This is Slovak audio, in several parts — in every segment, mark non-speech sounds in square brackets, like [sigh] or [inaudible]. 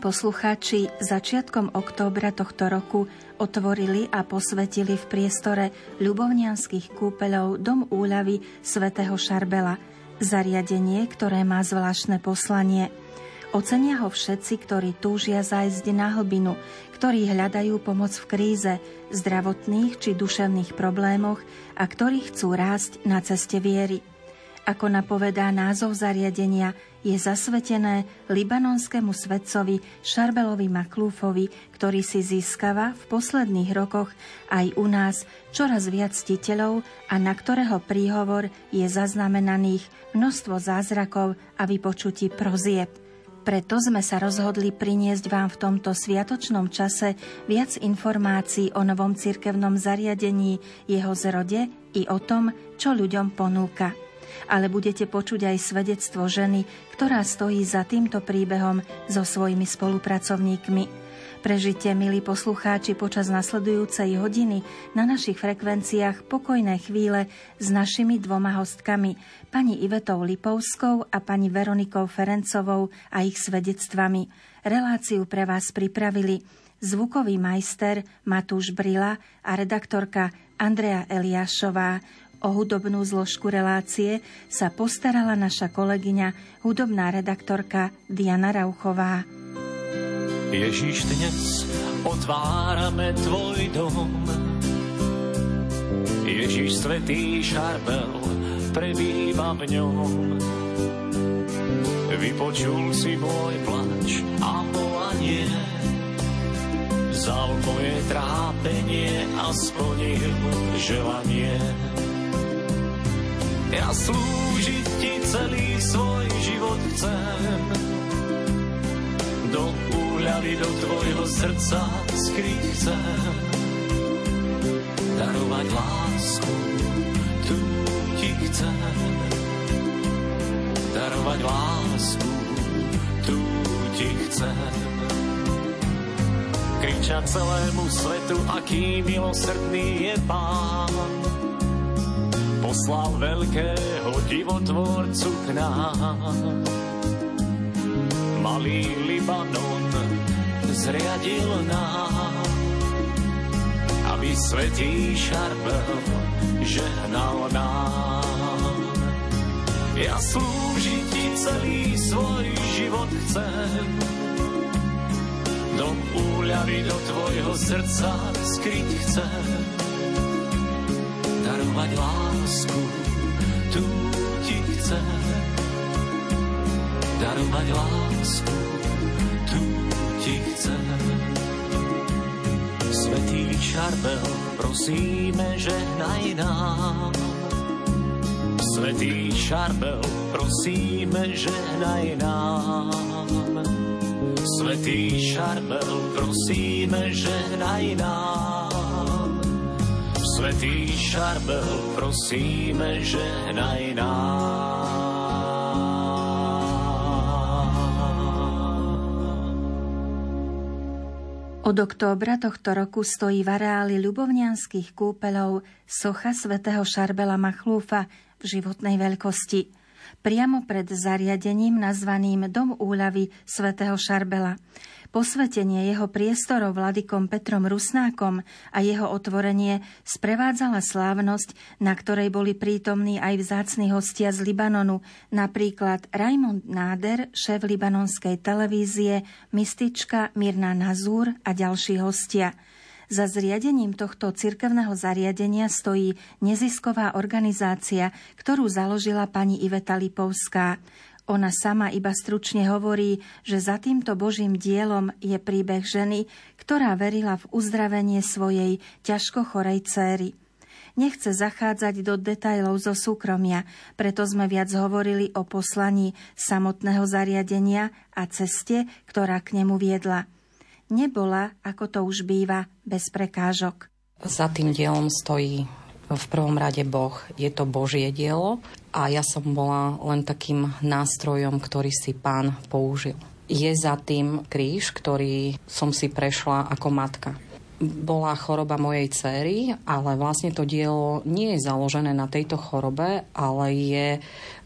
Poslucháči, začiatkom októbra tohto roku otvorili a posvetili v priestore ľubovnianských kúpeľov Dom úľavy svätého Šarbela, zariadenie, ktoré má zvláštne poslanie. Ocenia ho všetci, ktorí túžia zájsť na hlbinu, ktorí hľadajú pomoc v kríze, zdravotných či duševných problémoch a ktorí chcú rásť na ceste viery. Ako napovedá názov zariadenia, je zasvetené libanonskému svetcovi Šarbelovi Maklúfovi, ktorý si získava v posledných rokoch aj u nás čoraz viac ctiteľov a na ktorého príhovor je zaznamenaných množstvo zázrakov a vypočutí prozieb. Preto sme sa rozhodli priniesť vám v tomto sviatočnom čase viac informácií o novom cirkevnom zariadení, jeho zrode i o tom, čo ľuďom ponúka ale budete počuť aj svedectvo ženy, ktorá stojí za týmto príbehom so svojimi spolupracovníkmi. Prežite, milí poslucháči, počas nasledujúcej hodiny na našich frekvenciách pokojné chvíle s našimi dvoma hostkami, pani Ivetou Lipovskou a pani Veronikou Ferencovou a ich svedectvami. Reláciu pre vás pripravili zvukový majster Matúš Brila a redaktorka Andrea Eliášová. O hudobnú zložku relácie sa postarala naša kolegyňa, hudobná redaktorka Diana Rauchová. Ježíš, dnes otvárame tvoj dom. Ježíš, svetý šarbel, prebýva v ňom. Vypočul si môj plač a volanie, vzal moje trápenie a splnil želanie. Ja slúžiť ti celý svoj život chcem. Do úľavy do tvojho srdca skryť chcem. Darovať lásku, tu ti chcem. Darovať lásku, tu ti chcem. Kričať celému svetu, aký milosrdný je Pán poslal veľkého divotvorcu k nám. Malý Libanon zriadil nám, aby svetý šarbel žehnal nám. Ja slúžiť ti celý svoj život chcem, do úľavy do tvojho srdca skryť chcem Darovať lásku, tu ti chcem. Svetý Šarbel, prosíme, žehnaj nám. Svetý Šarbel, prosíme, žehnaj nám. Svetý Šarbel, prosíme, žehnaj nám. Svetý Šarbel, prosíme, žehnaj Od októbra tohto roku stojí v areáli ľubovnianských kúpeľov socha svätého Šarbela Machlúfa v životnej veľkosti priamo pred zariadením nazvaným Dom úľavy svätého Šarbela. Posvetenie jeho priestorov vladikom Petrom Rusnákom a jeho otvorenie sprevádzala slávnosť, na ktorej boli prítomní aj vzácni hostia z Libanonu, napríklad Raimond Náder, šéf libanonskej televízie, mystička Mirna Nazúr a ďalší hostia. Za zriadením tohto cirkevného zariadenia stojí nezisková organizácia, ktorú založila pani Iveta Lipovská. Ona sama iba stručne hovorí, že za týmto Božím dielom je príbeh ženy, ktorá verila v uzdravenie svojej ťažko chorej céry. Nechce zachádzať do detajlov zo súkromia, preto sme viac hovorili o poslaní samotného zariadenia a ceste, ktorá k nemu viedla. Nebola, ako to už býva, bez prekážok. Za tým dielom stojí v prvom rade Boh. Je to Božie dielo a ja som bola len takým nástrojom, ktorý si pán použil. Je za tým kríž, ktorý som si prešla ako matka. bola choroba mojej céry, ale vlastne to dielo nie je založené na tejto chorobe, ale je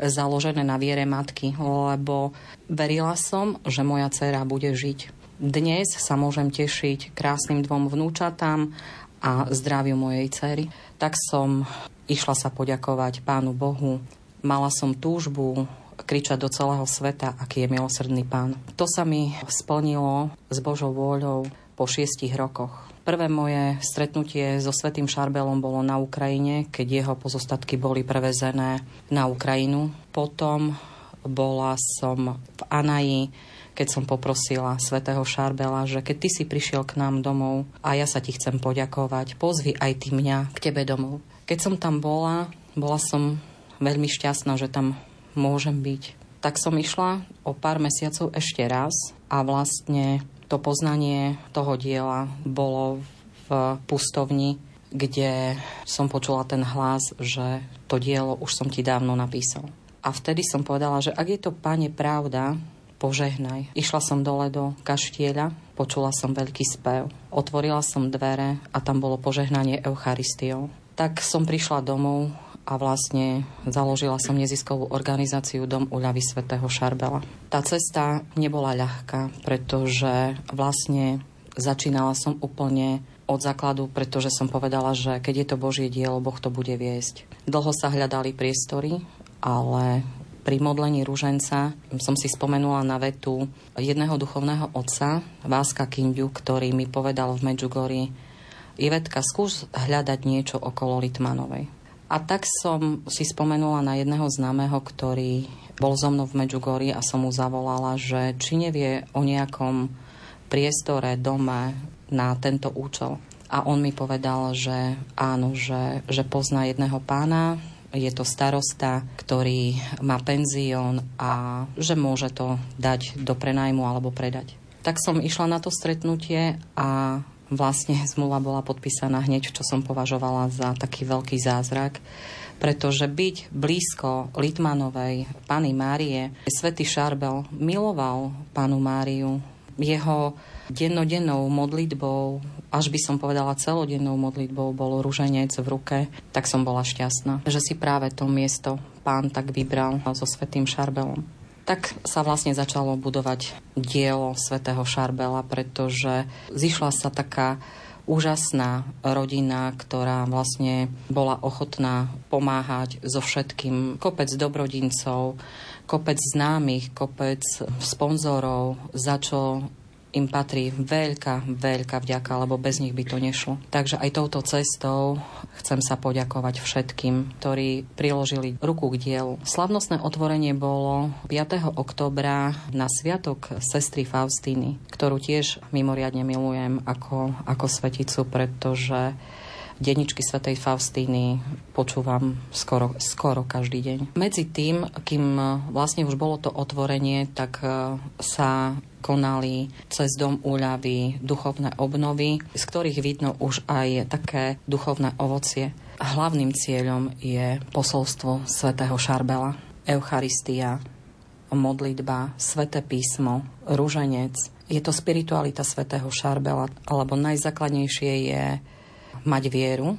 založené na viere matky, lebo verila som, že moja dcéra bude žiť. Dnes sa môžem tešiť krásnym dvom vnúčatám a zdraviu mojej cery. Tak som išla sa poďakovať Pánu Bohu. Mala som túžbu kričať do celého sveta, aký je milosrdný pán. To sa mi splnilo s Božou vôľou po šiestich rokoch. Prvé moje stretnutie so Svetým Šarbelom bolo na Ukrajine, keď jeho pozostatky boli prevezené na Ukrajinu. Potom bola som v Anaji, keď som poprosila svätého Šarbela, že keď ty si prišiel k nám domov a ja sa ti chcem poďakovať, pozvi aj ty mňa k tebe domov. Keď som tam bola, bola som veľmi šťastná, že tam môžem byť. Tak som išla o pár mesiacov ešte raz a vlastne to poznanie toho diela bolo v pustovni, kde som počula ten hlas, že to dielo už som ti dávno napísal. A vtedy som povedala, že ak je to, pane, pravda, požehnaj. Išla som dole do kaštieľa, počula som veľký spev. Otvorila som dvere a tam bolo požehnanie Eucharistiou. Tak som prišla domov a vlastne založila som neziskovú organizáciu Dom uľavy svätého Šarbela. Tá cesta nebola ľahká, pretože vlastne začínala som úplne od základu, pretože som povedala, že keď je to Božie dielo, Boh to bude viesť. Dlho sa hľadali priestory, ale pri modlení rúženca som si spomenula na vetu jedného duchovného otca, Váska Kindiu, ktorý mi povedal v Medjugorji, Ivetka, skús hľadať niečo okolo Litmanovej. A tak som si spomenula na jedného známeho, ktorý bol so mnou v Medjugorji a som mu zavolala, že či nevie o nejakom priestore, dome na tento účel. A on mi povedal, že áno, že, že pozná jedného pána, je to starosta, ktorý má penzión a že môže to dať do prenajmu alebo predať. Tak som išla na to stretnutie a vlastne zmluva bola podpísaná hneď, čo som považovala za taký veľký zázrak, pretože byť blízko Litmanovej Pany Márie, Svetý Šarbel miloval Panu Máriu, jeho dennodennou modlitbou, až by som povedala celodennou modlitbou, bol ruženec v ruke, tak som bola šťastná, že si práve to miesto pán tak vybral so Svetým Šarbelom tak sa vlastne začalo budovať dielo svätého Šarbela, pretože zišla sa taká úžasná rodina, ktorá vlastne bola ochotná pomáhať so všetkým. Kopec dobrodincov, kopec známych, kopec sponzorov, za čo im patrí veľká, veľká vďaka, lebo bez nich by to nešlo. Takže aj touto cestou chcem sa poďakovať všetkým, ktorí priložili ruku k dielu. Slavnostné otvorenie bolo 5. oktobra na sviatok sestry Faustíny, ktorú tiež mimoriadne milujem ako, ako sveticu, pretože Deničky svätej Faustíny počúvam skoro, skoro každý deň. Medzi tým, kým vlastne už bolo to otvorenie, tak e, sa konali cez Dom úľavy duchovné obnovy, z ktorých vidno už aj také duchovné ovocie. Hlavným cieľom je posolstvo svätého Šarbela, Eucharistia, modlitba, sveté písmo, rúženec. Je to spiritualita svätého Šarbela, alebo najzákladnejšie je mať vieru,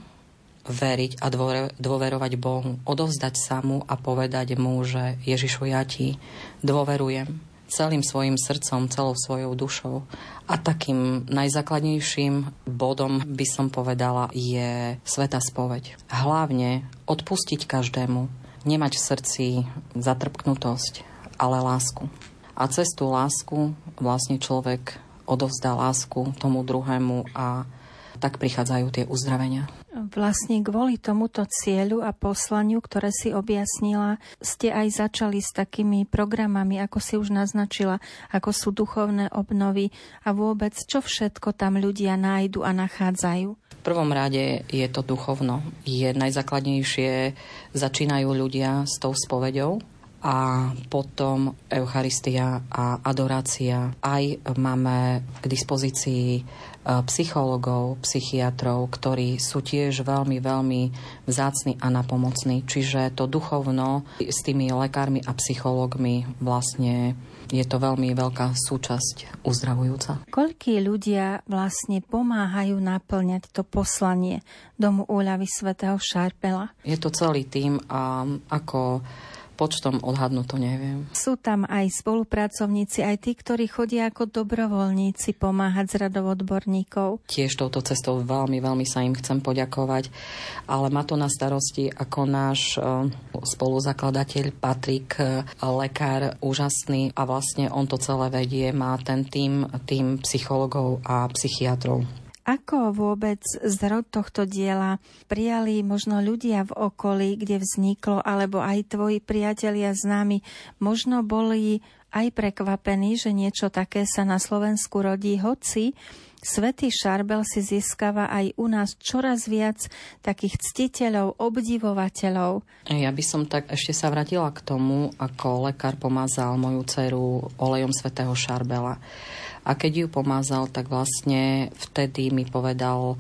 veriť a dôverovať Bohu, odovzdať sa mu a povedať mu, že Ježišu, ja ti dôverujem celým svojim srdcom, celou svojou dušou. A takým najzákladnejším bodom by som povedala je sveta spoveď. Hlavne odpustiť každému, nemať v srdci zatrpknutosť, ale lásku. A cez tú lásku vlastne človek odovzdá lásku tomu druhému a tak prichádzajú tie uzdravenia. Vlastne kvôli tomuto cieľu a poslaniu, ktoré si objasnila, ste aj začali s takými programami, ako si už naznačila, ako sú duchovné obnovy a vôbec, čo všetko tam ľudia nájdu a nachádzajú. V prvom rade je to duchovno. Je najzákladnejšie, začínajú ľudia s tou spoveďou, a potom Eucharistia a adorácia. Aj máme k dispozícii psychologov, psychiatrov, ktorí sú tiež veľmi, veľmi vzácni a napomocní. Čiže to duchovno s tými lekármi a psychológmi vlastne je to veľmi veľká súčasť uzdravujúca. Koľkí ľudia vlastne pomáhajú naplňať to poslanie Domu úľavy svätého Šarpela? Je to celý tým a ako Počtom odhadnú to neviem. Sú tam aj spolupracovníci, aj tí, ktorí chodia ako dobrovoľníci pomáhať z radov odborníkov. Tiež touto cestou veľmi, veľmi sa im chcem poďakovať, ale má to na starosti ako náš e, spoluzakladateľ Patrik, e, lekár úžasný a vlastne on to celé vedie, má ten tým, tým psychologov a psychiatrov. Ako vôbec zrod tohto diela prijali možno ľudia v okolí, kde vzniklo, alebo aj tvoji priatelia známi, možno boli aj prekvapení, že niečo také sa na Slovensku rodí, hoci Svetý Šarbel si získava aj u nás čoraz viac takých ctiteľov, obdivovateľov. Ja by som tak ešte sa vrátila k tomu, ako lekár pomazal moju dceru olejom Svetého Šarbela. A keď ju pomazal, tak vlastne vtedy mi povedal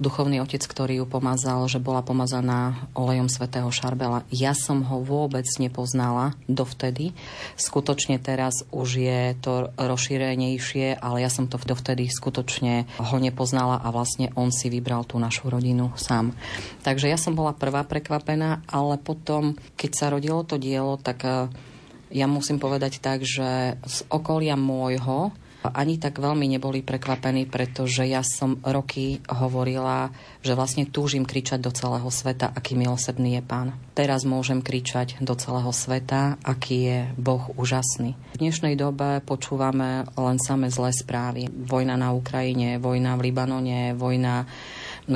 duchovný otec, ktorý ju pomazal, že bola pomazaná olejom svätého Šarbela. Ja som ho vôbec nepoznala dovtedy. Skutočne teraz už je to rozšírenejšie, ale ja som to dovtedy skutočne ho nepoznala a vlastne on si vybral tú našu rodinu sám. Takže ja som bola prvá prekvapená, ale potom, keď sa rodilo to dielo, tak eh, ja musím povedať tak, že z okolia môjho ani tak veľmi neboli prekvapení, pretože ja som roky hovorila, že vlastne túžim kričať do celého sveta, aký milosrdný je Pán. Teraz môžem kričať do celého sveta, aký je Boh úžasný. V dnešnej dobe počúvame len samé zlé správy. Vojna na Ukrajine, vojna v Libanone, vojna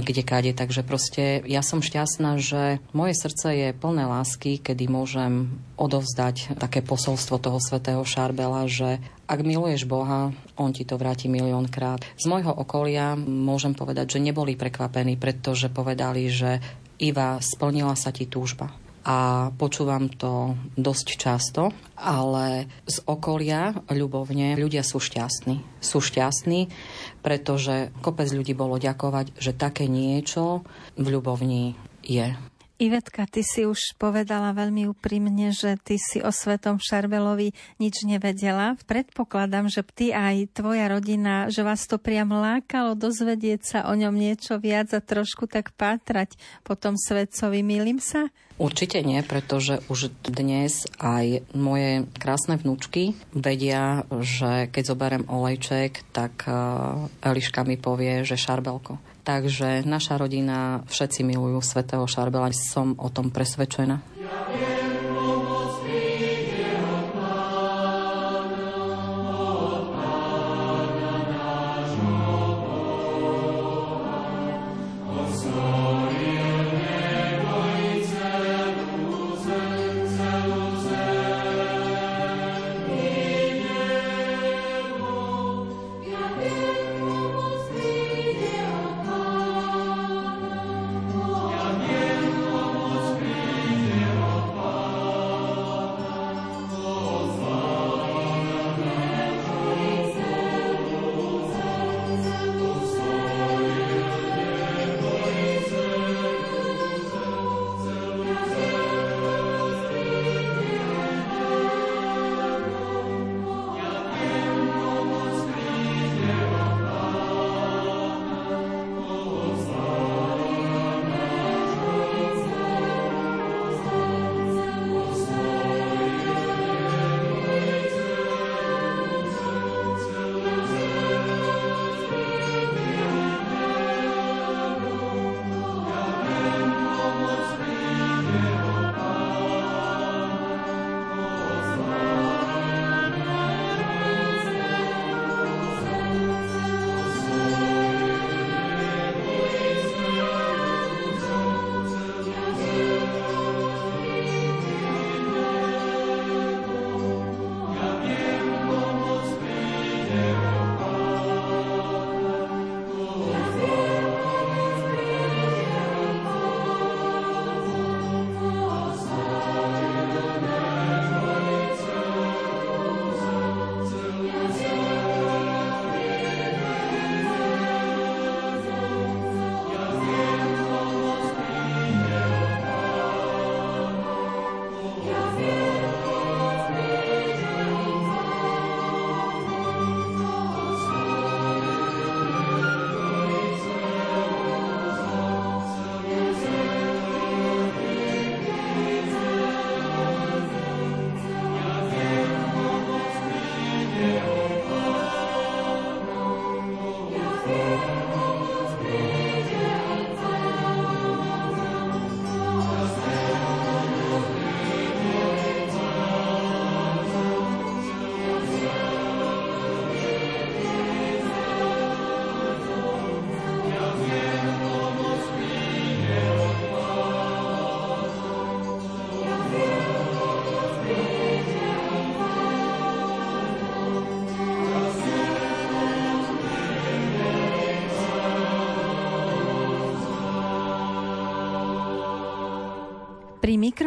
kde káde. Takže proste ja som šťastná, že moje srdce je plné lásky, kedy môžem odovzdať také posolstvo toho svetého Šarbela, že ak miluješ Boha, On ti to vráti miliónkrát. Z môjho okolia môžem povedať, že neboli prekvapení, pretože povedali, že Iva, splnila sa ti túžba a počúvam to dosť často, ale z okolia ľubovne ľudia sú šťastní. Sú šťastní, pretože kopec ľudí bolo ďakovať, že také niečo v ľubovni je. Ivetka, ty si už povedala veľmi úprimne, že ty si o Svetom Šarbelovi nič nevedela. Predpokladám, že ty aj tvoja rodina, že vás to priam lákalo dozvedieť sa o ňom niečo viac a trošku tak pátrať po tom svetcovi. Milím sa? Určite nie, pretože už dnes aj moje krásne vnúčky vedia, že keď zoberiem olejček, tak eh, Eliška mi povie, že šarbelko. Takže naša rodina, všetci milujú svätého Šarbela, som o tom presvedčená. Ja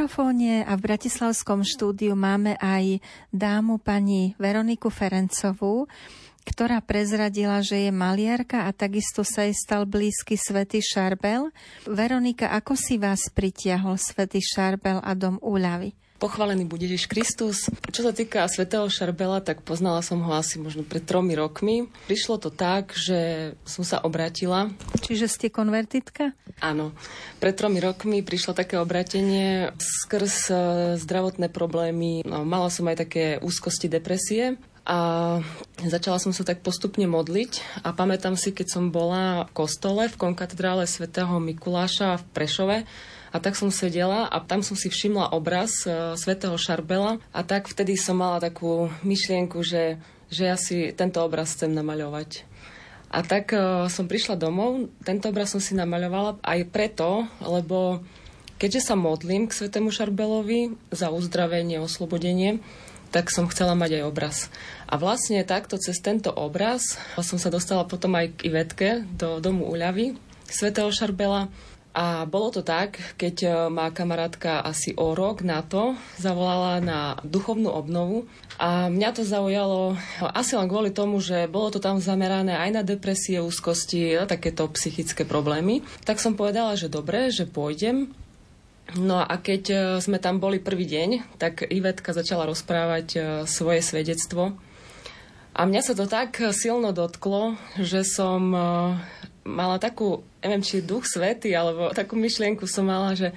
mikrofóne a v Bratislavskom štúdiu máme aj dámu pani Veroniku Ferencovú, ktorá prezradila, že je maliarka a takisto sa jej stal blízky Svetý Šarbel. Veronika, ako si vás pritiahol Svetý Šarbel a dom úľavy? Pochválený bude Ježiš Kristus. Čo sa týka svätého Šarbela, tak poznala som ho asi možno pred tromi rokmi. Prišlo to tak, že som sa obratila. Čiže ste konvertitka? Áno. Pred tromi rokmi prišlo také obratenie skrz e, zdravotné problémy. No, mala som aj také úzkosti, depresie. A začala som sa tak postupne modliť a pamätám si, keď som bola v kostole v konkatedrále svätého Mikuláša v Prešove, a tak som sedela a tam som si všimla obraz uh, svätého Šarbela a tak vtedy som mala takú myšlienku, že, že ja si tento obraz chcem namaľovať. A tak uh, som prišla domov, tento obraz som si namaľovala aj preto, lebo keďže sa modlím k svätému Šarbelovi za uzdravenie, oslobodenie, tak som chcela mať aj obraz. A vlastne takto cez tento obraz som sa dostala potom aj k Ivetke do domu Uľavy, svätého Šarbela a bolo to tak, keď e, má kamarátka asi o rok na to zavolala na duchovnú obnovu a mňa to zaujalo asi len kvôli tomu, že bolo to tam zamerané aj na depresie, úzkosti a takéto psychické problémy. Tak som povedala, že dobre, že pôjdem. No a keď e, sme tam boli prvý deň, tak Ivetka začala rozprávať e, svoje svedectvo. A mňa sa to tak silno dotklo, že som mala takú, neviem, či duch svety, alebo takú myšlienku som mala, že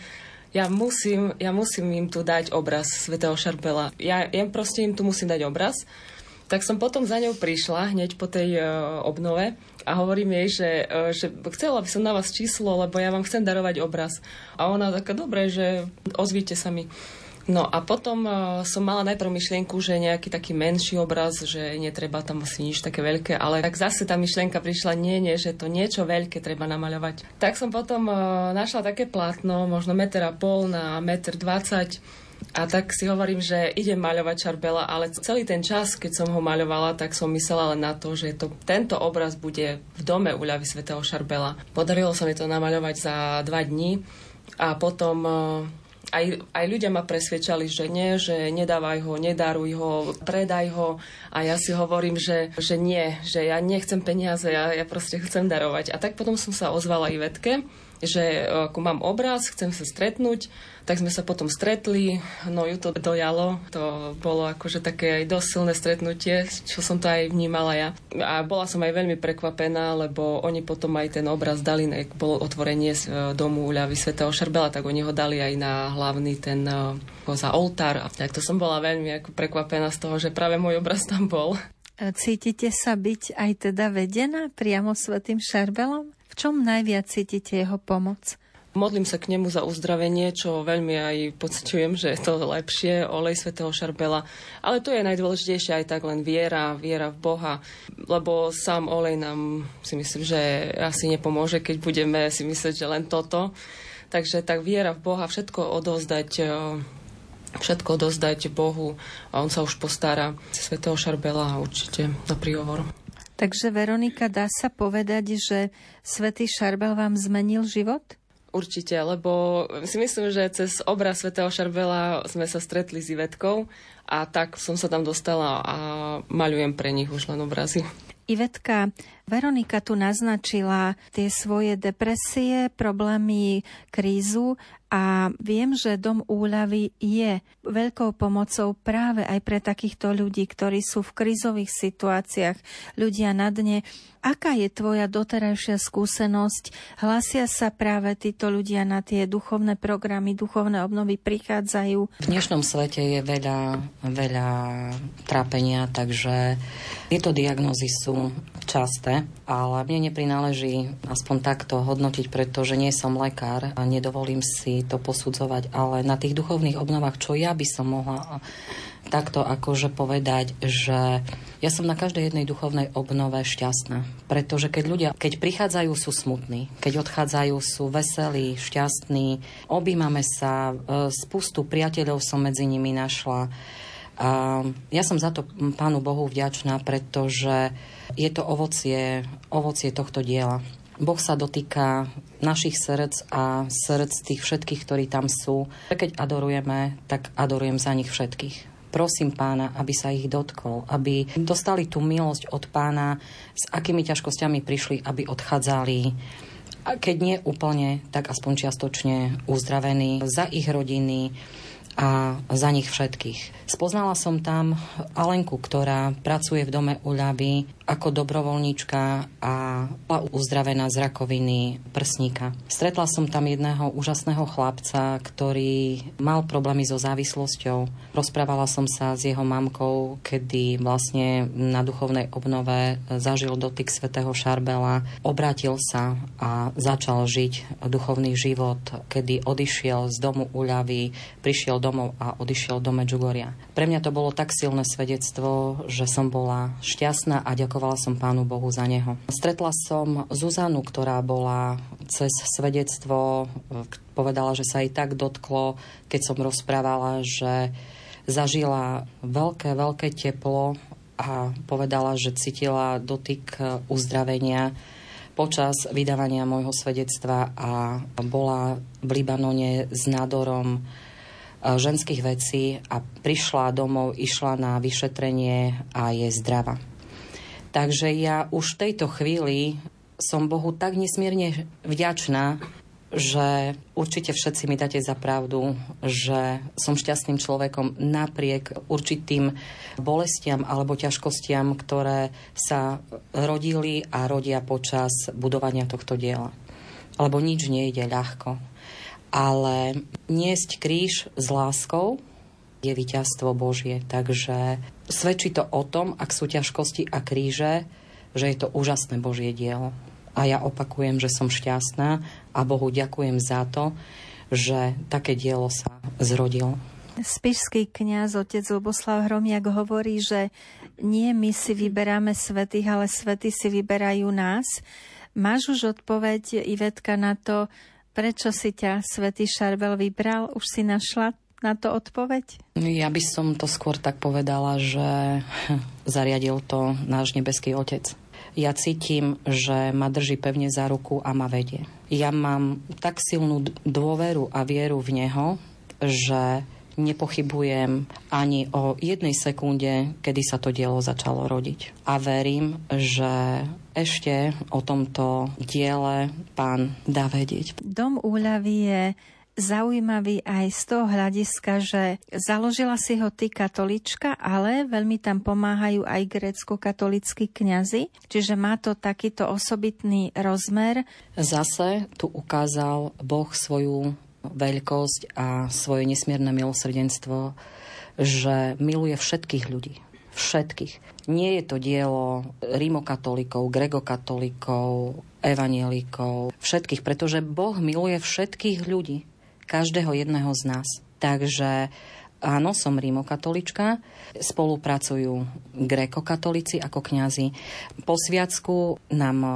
ja musím, ja musím im tu dať obraz svätého Šarbela. Ja, ja proste im tu musím dať obraz. Tak som potom za ňou prišla hneď po tej uh, obnove a hovorím jej, že, uh, že chcela by som na vás číslo, lebo ja vám chcem darovať obraz. A ona taká, dobre, že ozvíte sa mi. No a potom uh, som mala najprv myšlienku, že nejaký taký menší obraz, že netreba tam asi nič také veľké, ale tak zase tá myšlienka prišla, nie, nie, že to niečo veľké treba namaľovať. Tak som potom uh, našla také plátno, možno meter a pol na meter dvadsať a tak si hovorím, že idem maľovať Čarbela, ale celý ten čas, keď som ho maľovala, tak som myslela len na to, že to, tento obraz bude v dome ľavy svätého Šarbela. Podarilo sa mi to namaľovať za dva dní a potom uh, aj, aj ľudia ma presvedčali, že nie, že nedávaj ho, nedaruj ho, predaj ho. A ja si hovorím, že, že nie, že ja nechcem peniaze, ja, ja proste chcem darovať. A tak potom som sa ozvala Ivetke, že ako mám obraz, chcem sa stretnúť tak sme sa potom stretli, no ju to dojalo, to bolo akože také dosť silné stretnutie, čo som to aj vnímala ja. A bola som aj veľmi prekvapená, lebo oni potom aj ten obraz dali, bolo otvorenie z e, domu ľavy svätého Šarbela, tak oni ho dali aj na hlavný ten e, za oltár. Tak to som bola veľmi ako prekvapená z toho, že práve môj obraz tam bol. Cítite sa byť aj teda vedená priamo svetým Šarbelom? Čom najviac cítite jeho pomoc? Modlím sa k nemu za uzdravenie, čo veľmi aj pociťujem, že je to lepšie, olej svätého Šarbela. Ale to je najdôležitejšie aj tak len viera, viera v Boha, lebo sám olej nám si myslím, že asi nepomôže, keď budeme si myslieť, že len toto. Takže tak viera v Boha, všetko odovzdať eh, všetko dozdať Bohu a on sa už postará. Svetého Šarbela určite na príhovor. Takže Veronika, dá sa povedať, že svätý Šarbel vám zmenil život? Určite, lebo si myslím, že cez obraz svätého Šarbela sme sa stretli s Ivetkou a tak som sa tam dostala a maľujem pre nich už len obrazy. Ivetka, Veronika tu naznačila tie svoje depresie, problémy, krízu a viem, že Dom úľavy je veľkou pomocou práve aj pre takýchto ľudí, ktorí sú v krízových situáciách, ľudia na dne. Aká je tvoja doterajšia skúsenosť? Hlasia sa práve títo ľudia na tie duchovné programy, duchovné obnovy prichádzajú? V dnešnom svete je veľa, veľa trápenia, takže tieto diagnózy sú časté, ale mne neprináleží aspoň takto hodnotiť, pretože nie som lekár a nedovolím si to posudzovať, ale na tých duchovných obnovách, čo ja by som mohla takto akože povedať, že ja som na každej jednej duchovnej obnove šťastná. Pretože keď ľudia, keď prichádzajú, sú smutní. Keď odchádzajú, sú veselí, šťastní. Objímame sa, e, spustu priateľov som medzi nimi našla. A ja som za to Pánu Bohu vďačná, pretože je to ovocie, ovocie tohto diela. Boh sa dotýka našich srdc a srdc tých všetkých, ktorí tam sú. Keď adorujeme, tak adorujem za nich všetkých. Prosím pána, aby sa ich dotkol, aby dostali tú milosť od pána, s akými ťažkosťami prišli, aby odchádzali a keď nie úplne, tak aspoň čiastočne uzdravení za ich rodiny, a za nich všetkých. Spoznala som tam Alenku, ktorá pracuje v dome uľavy ako dobrovoľníčka a bola uzdravená z rakoviny prsníka. Stretla som tam jedného úžasného chlapca, ktorý mal problémy so závislosťou. Rozprávala som sa s jeho mamkou, kedy vlastne na duchovnej obnove zažil dotyk svätého Šarbela, obrátil sa a začal žiť duchovný život, kedy odišiel z domu uľavy, prišiel domov a odišiel do Medžugoria. Pre mňa to bolo tak silné svedectvo, že som bola šťastná a ďakovala ďakovala som Pánu Bohu za neho. Stretla som Zuzanu, ktorá bola cez svedectvo, povedala, že sa jej tak dotklo, keď som rozprávala, že zažila veľké, veľké teplo a povedala, že cítila dotyk uzdravenia počas vydávania môjho svedectva a bola v Libanone s nádorom ženských vecí a prišla domov, išla na vyšetrenie a je zdravá. Takže ja už v tejto chvíli som Bohu tak nesmierne vďačná, že určite všetci mi dáte za pravdu, že som šťastným človekom napriek určitým bolestiam alebo ťažkostiam, ktoré sa rodili a rodia počas budovania tohto diela. Lebo nič nejde ľahko. Ale niesť kríž s láskou je víťazstvo Božie. Takže svedčí to o tom, ak sú ťažkosti a kríže, že je to úžasné Božie dielo. A ja opakujem, že som šťastná a Bohu ďakujem za to, že také dielo sa zrodilo. Spišský kňaz otec Luboslav Hromiak hovorí, že nie my si vyberáme svetých, ale svety si vyberajú nás. Máš už odpoveď, Ivetka, na to, prečo si ťa svätý Šarbel vybral? Už si našla na to odpoveď? Ja by som to skôr tak povedala, že [laughs] zariadil to náš nebeský otec. Ja cítim, že ma drží pevne za ruku a ma vedie. Ja mám tak silnú dôveru a vieru v neho, že nepochybujem ani o jednej sekunde, kedy sa to dielo začalo rodiť. A verím, že ešte o tomto diele pán dá vedieť. Dom úľavy je zaujímavý aj z toho hľadiska, že založila si ho ty katolička, ale veľmi tam pomáhajú aj grécko-katolickí kňazi, čiže má to takýto osobitný rozmer. Zase tu ukázal Boh svoju veľkosť a svoje nesmierne milosrdenstvo, že miluje všetkých ľudí. Všetkých. Nie je to dielo rímokatolíkov, gregokatolíkov, evanielikov, všetkých, pretože Boh miluje všetkých ľudí každého jedného z nás. Takže áno, som rímokatolička, spolupracujú grékokatolíci ako kňazi. Po sviacku nám e,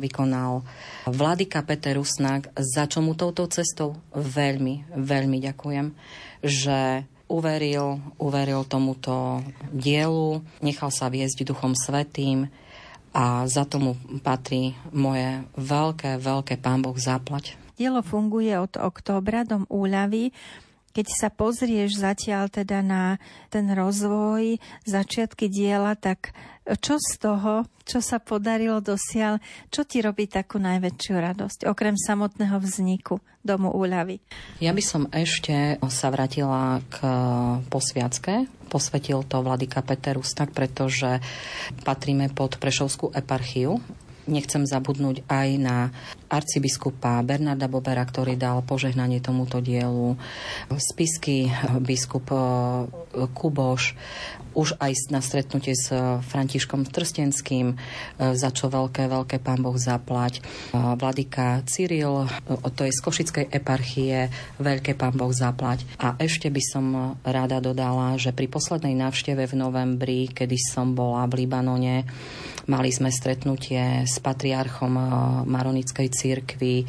vykonal vladyka Peter Rusnak, za čo mu touto cestou veľmi, veľmi ďakujem, že uveril, uveril tomuto dielu, nechal sa viesť Duchom Svetým a za tomu patrí moje veľké, veľké Pán Boh zaplať. Dielo funguje od októbra, dom úľavy. Keď sa pozrieš zatiaľ teda na ten rozvoj, začiatky diela, tak čo z toho, čo sa podarilo dosiaľ, čo ti robí takú najväčšiu radosť, okrem samotného vzniku domu úľavy? Ja by som ešte sa vrátila k posviacke. Posvetil to vladyka Peter Ustak, pretože patríme pod Prešovskú eparchiu Nechcem zabudnúť aj na arcibiskupa Bernarda Bobera, ktorý dal požehnanie tomuto dielu, spisky biskup eh, Kuboš, už aj na stretnutie s Františkom Trstenským, eh, za čo veľké, veľké pán Boh zaplať. Eh, Vladika Cyril, to je z Košickej eparchie, veľké pán Boh zaplať. A ešte by som rada dodala, že pri poslednej návšteve v novembri, kedy som bola v Libanone, Mali sme stretnutie s patriarchom eh, Maronickej církvy,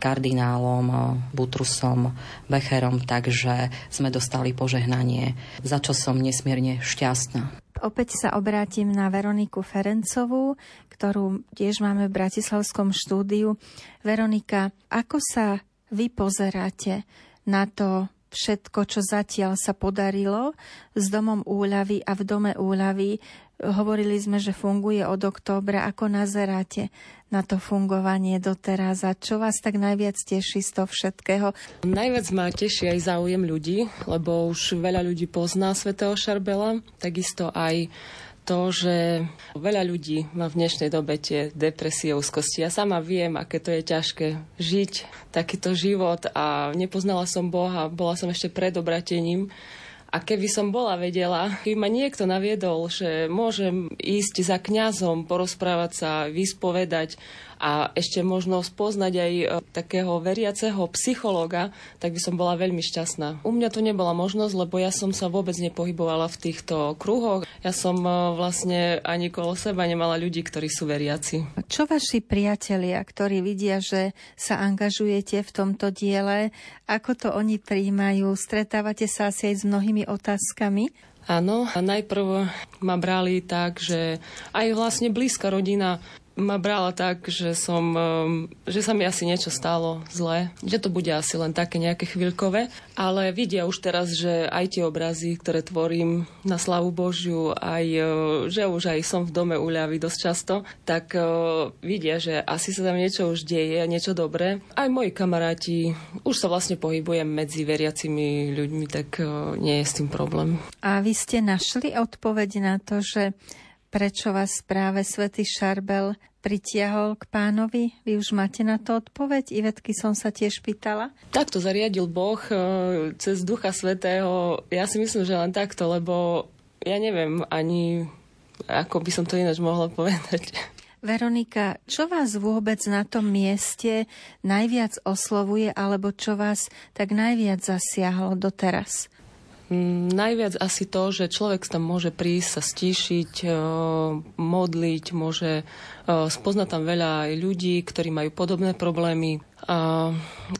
kardinálom eh, Butrusom Becherom, takže sme dostali požehnanie, za čo som nesmierne šťastná. Opäť sa obrátim na Veroniku Ferencovú, ktorú tiež máme v Bratislavskom štúdiu. Veronika, ako sa vy pozeráte na to všetko, čo zatiaľ sa podarilo s Domom úľavy a v Dome úľavy? Hovorili sme, že funguje od októbra. Ako nazeráte na to fungovanie doteraz a čo vás tak najviac teší z toho všetkého? Najviac ma teší aj záujem ľudí, lebo už veľa ľudí pozná svätého Šarbela, takisto aj to, že veľa ľudí má v dnešnej dobe tie depresie, úzkosti. Ja sama viem, aké to je ťažké žiť takýto život a nepoznala som Boha, bola som ešte pred obratením. A keby som bola vedela, keby ma niekto naviedol, že môžem ísť za kňazom, porozprávať sa, vyspovedať a ešte možno spoznať aj e, takého veriaceho psychológa, tak by som bola veľmi šťastná. U mňa to nebola možnosť, lebo ja som sa vôbec nepohybovala v týchto kruhoch. Ja som e, vlastne ani kolo seba nemala ľudí, ktorí sú veriaci. Čo vaši priatelia, ktorí vidia, že sa angažujete v tomto diele, ako to oni príjmajú? Stretávate sa asi aj s mnohými otázkami? Áno, a najprv ma brali tak, že aj vlastne blízka rodina ma brala tak, že, som, um, že sa mi asi niečo stalo zle, že to bude asi len také nejaké chvíľkové, ale vidia už teraz, že aj tie obrazy, ktoré tvorím na slavu Božiu, aj, uh, že už aj som v dome uľavy dosť často, tak uh, vidia, že asi sa tam niečo už deje, niečo dobré. Aj moji kamaráti, už sa vlastne pohybujem medzi veriacimi ľuďmi, tak uh, nie je s tým problém. A vy ste našli odpoveď na to, že prečo vás práve svätý Šarbel pritiahol k pánovi? Vy už máte na to odpoveď? Ivetky som sa tiež pýtala. Takto zariadil Boh e, cez Ducha Svetého. Ja si myslím, že len takto, lebo ja neviem ani, ako by som to ináč mohla [laughs] povedať. Veronika, čo vás vôbec na tom mieste najviac oslovuje, alebo čo vás tak najviac zasiahlo doteraz? Mm, najviac asi to, že človek tam môže prísť, sa stíšiť, e, modliť, môže e, spoznať tam veľa aj ľudí, ktorí majú podobné problémy.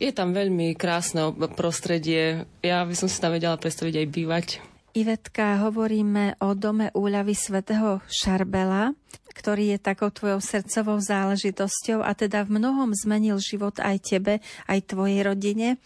Je tam veľmi krásne prostredie. Ja by som si tam vedela predstaviť aj bývať. Ivetka, hovoríme o dome úľavy svätého Šarbela, ktorý je takou tvojou srdcovou záležitosťou a teda v mnohom zmenil život aj tebe, aj tvojej rodine.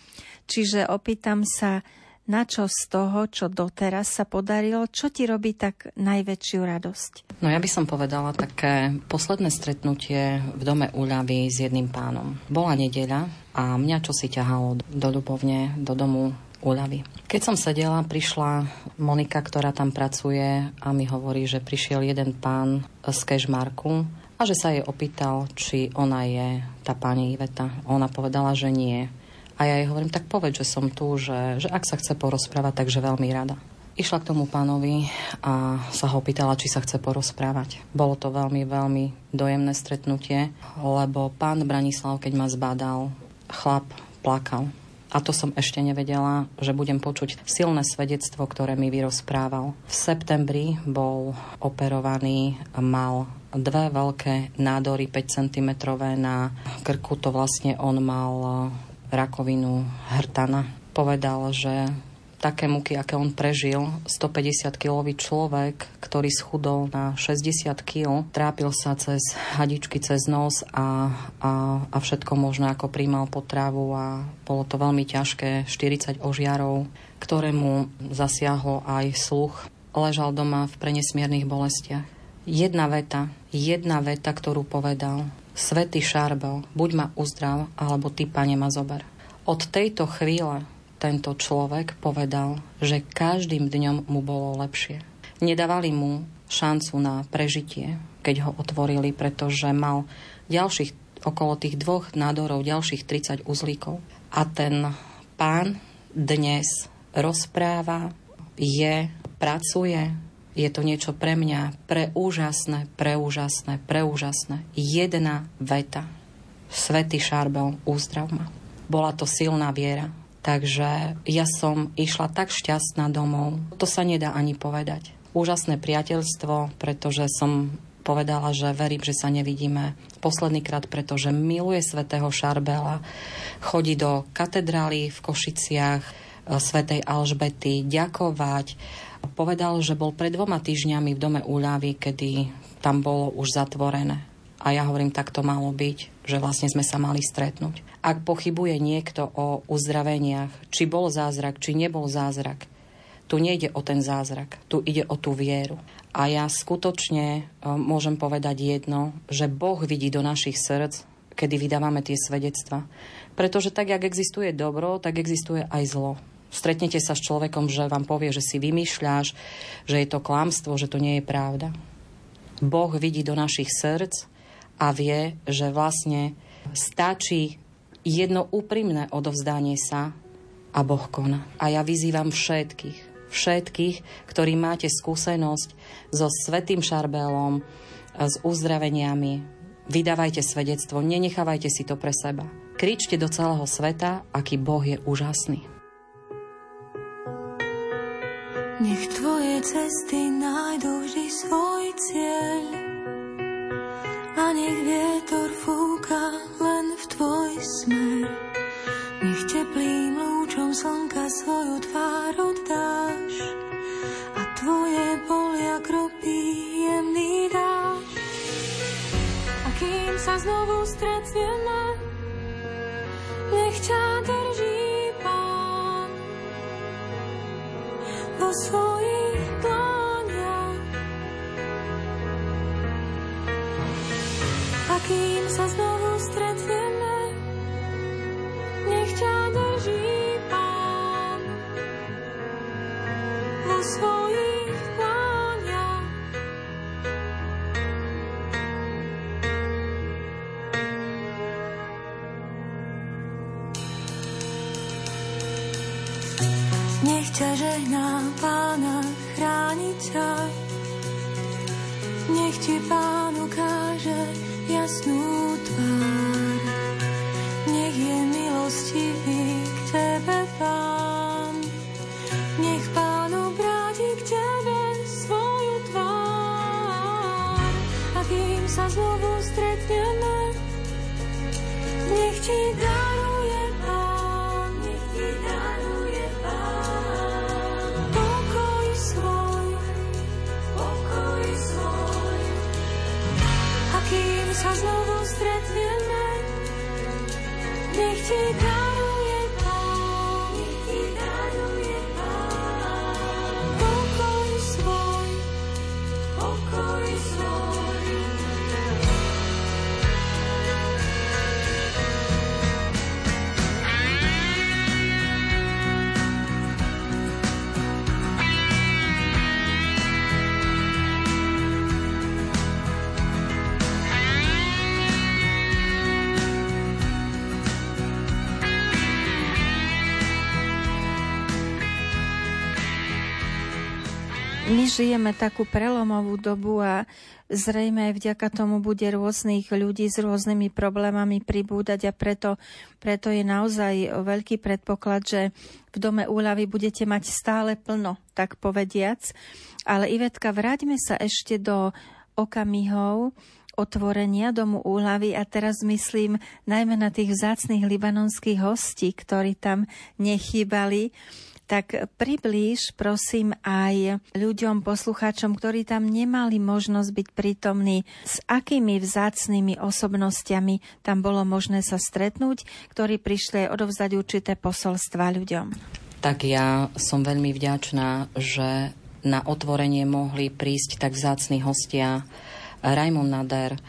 Čiže opýtam sa, na čo z toho, čo doteraz sa podarilo, čo ti robí tak najväčšiu radosť? No ja by som povedala také posledné stretnutie v dome úľavy s jedným pánom. Bola nedeľa a mňa čo si ťahalo do ľubovne, do domu úľavy. Keď som sedela, prišla Monika, ktorá tam pracuje a mi hovorí, že prišiel jeden pán z Kešmarku a že sa jej opýtal, či ona je tá pani Iveta. Ona povedala, že nie a ja jej hovorím, tak povedz, že som tu, že, že ak sa chce porozprávať, takže veľmi rada. Išla k tomu pánovi a sa ho pýtala, či sa chce porozprávať. Bolo to veľmi, veľmi dojemné stretnutie, lebo pán Branislav, keď ma zbadal, chlap plakal. A to som ešte nevedela, že budem počuť silné svedectvo, ktoré mi vyrozprával. V septembri bol operovaný, mal dve veľké nádory 5 cm na krku. To vlastne on mal rakovinu hrtana. Povedal, že také muky, aké on prežil, 150-kilový človek, ktorý schudol na 60 kg, trápil sa cez hadičky, cez nos a, a, a všetko možné, ako príjmal potravu a bolo to veľmi ťažké, 40 ožiarov, ktorému zasiahlo aj sluch. Ležal doma v prenesmiernych bolestiach. Jedna veta, jedna veta, ktorú povedal, Svetý Šarbel, buď ma uzdrav, alebo ty, pane, ma zober. Od tejto chvíle tento človek povedal, že každým dňom mu bolo lepšie. Nedávali mu šancu na prežitie, keď ho otvorili, pretože mal ďalších okolo tých dvoch nádorov, ďalších 30 uzlíkov. A ten pán dnes rozpráva, je, pracuje, je to niečo pre mňa preúžasné, preúžasné, preúžasné. Jedna veta. Svetý Šarbel, úzdrav ma. Bola to silná viera. Takže ja som išla tak šťastná domov. To sa nedá ani povedať. Úžasné priateľstvo, pretože som povedala, že verím, že sa nevidíme posledný krát, pretože miluje svätého Šarbela, chodí do katedrály v Košiciach, svätej Alžbety, ďakovať. Povedal, že bol pred dvoma týždňami v dome úľavy, kedy tam bolo už zatvorené. A ja hovorím, tak to malo byť, že vlastne sme sa mali stretnúť. Ak pochybuje niekto o uzdraveniach, či bol zázrak, či nebol zázrak, tu nejde o ten zázrak, tu ide o tú vieru. A ja skutočne e, môžem povedať jedno, že Boh vidí do našich srdc, kedy vydávame tie svedectva. Pretože tak, jak existuje dobro, tak existuje aj zlo. Stretnete sa s človekom, že vám povie, že si vymýšľaš, že je to klamstvo, že to nie je pravda. Boh vidí do našich srdc a vie, že vlastne stačí jedno úprimné odovzdanie sa a Boh koná. A ja vyzývam všetkých, všetkých, ktorí máte skúsenosť so Svetým Šarbelom, s uzdraveniami, vydávajte svedectvo, nenechávajte si to pre seba. Kričte do celého sveta, aký Boh je úžasný. Nech tvoje cesty nájdú vždy svoj cieľ a nech vietor fúka len v tvoj smer. Nech teplým lúčom slnka svoju tvár oddáš a tvoje polia kropí jemný dáš. A kým sa znovu stretneme, vo Nech ťa žehná pána, chráni ťa. Nech ti pán ukáže jasnú nech ti My žijeme takú prelomovú dobu a zrejme aj vďaka tomu bude rôznych ľudí s rôznymi problémami pribúdať a preto, preto je naozaj veľký predpoklad, že v dome úľavy budete mať stále plno, tak povediac. Ale Ivetka, vráťme sa ešte do okamihov, otvorenia domu úľavy a teraz myslím najmä na tých vzácných libanonských hostí, ktorí tam nechýbali tak priblíž prosím aj ľuďom, poslucháčom, ktorí tam nemali možnosť byť prítomní, s akými vzácnými osobnostiami tam bolo možné sa stretnúť, ktorí prišli aj odovzdať určité posolstva ľuďom. Tak ja som veľmi vďačná, že na otvorenie mohli prísť tak vzácni hostia Raimond Nader,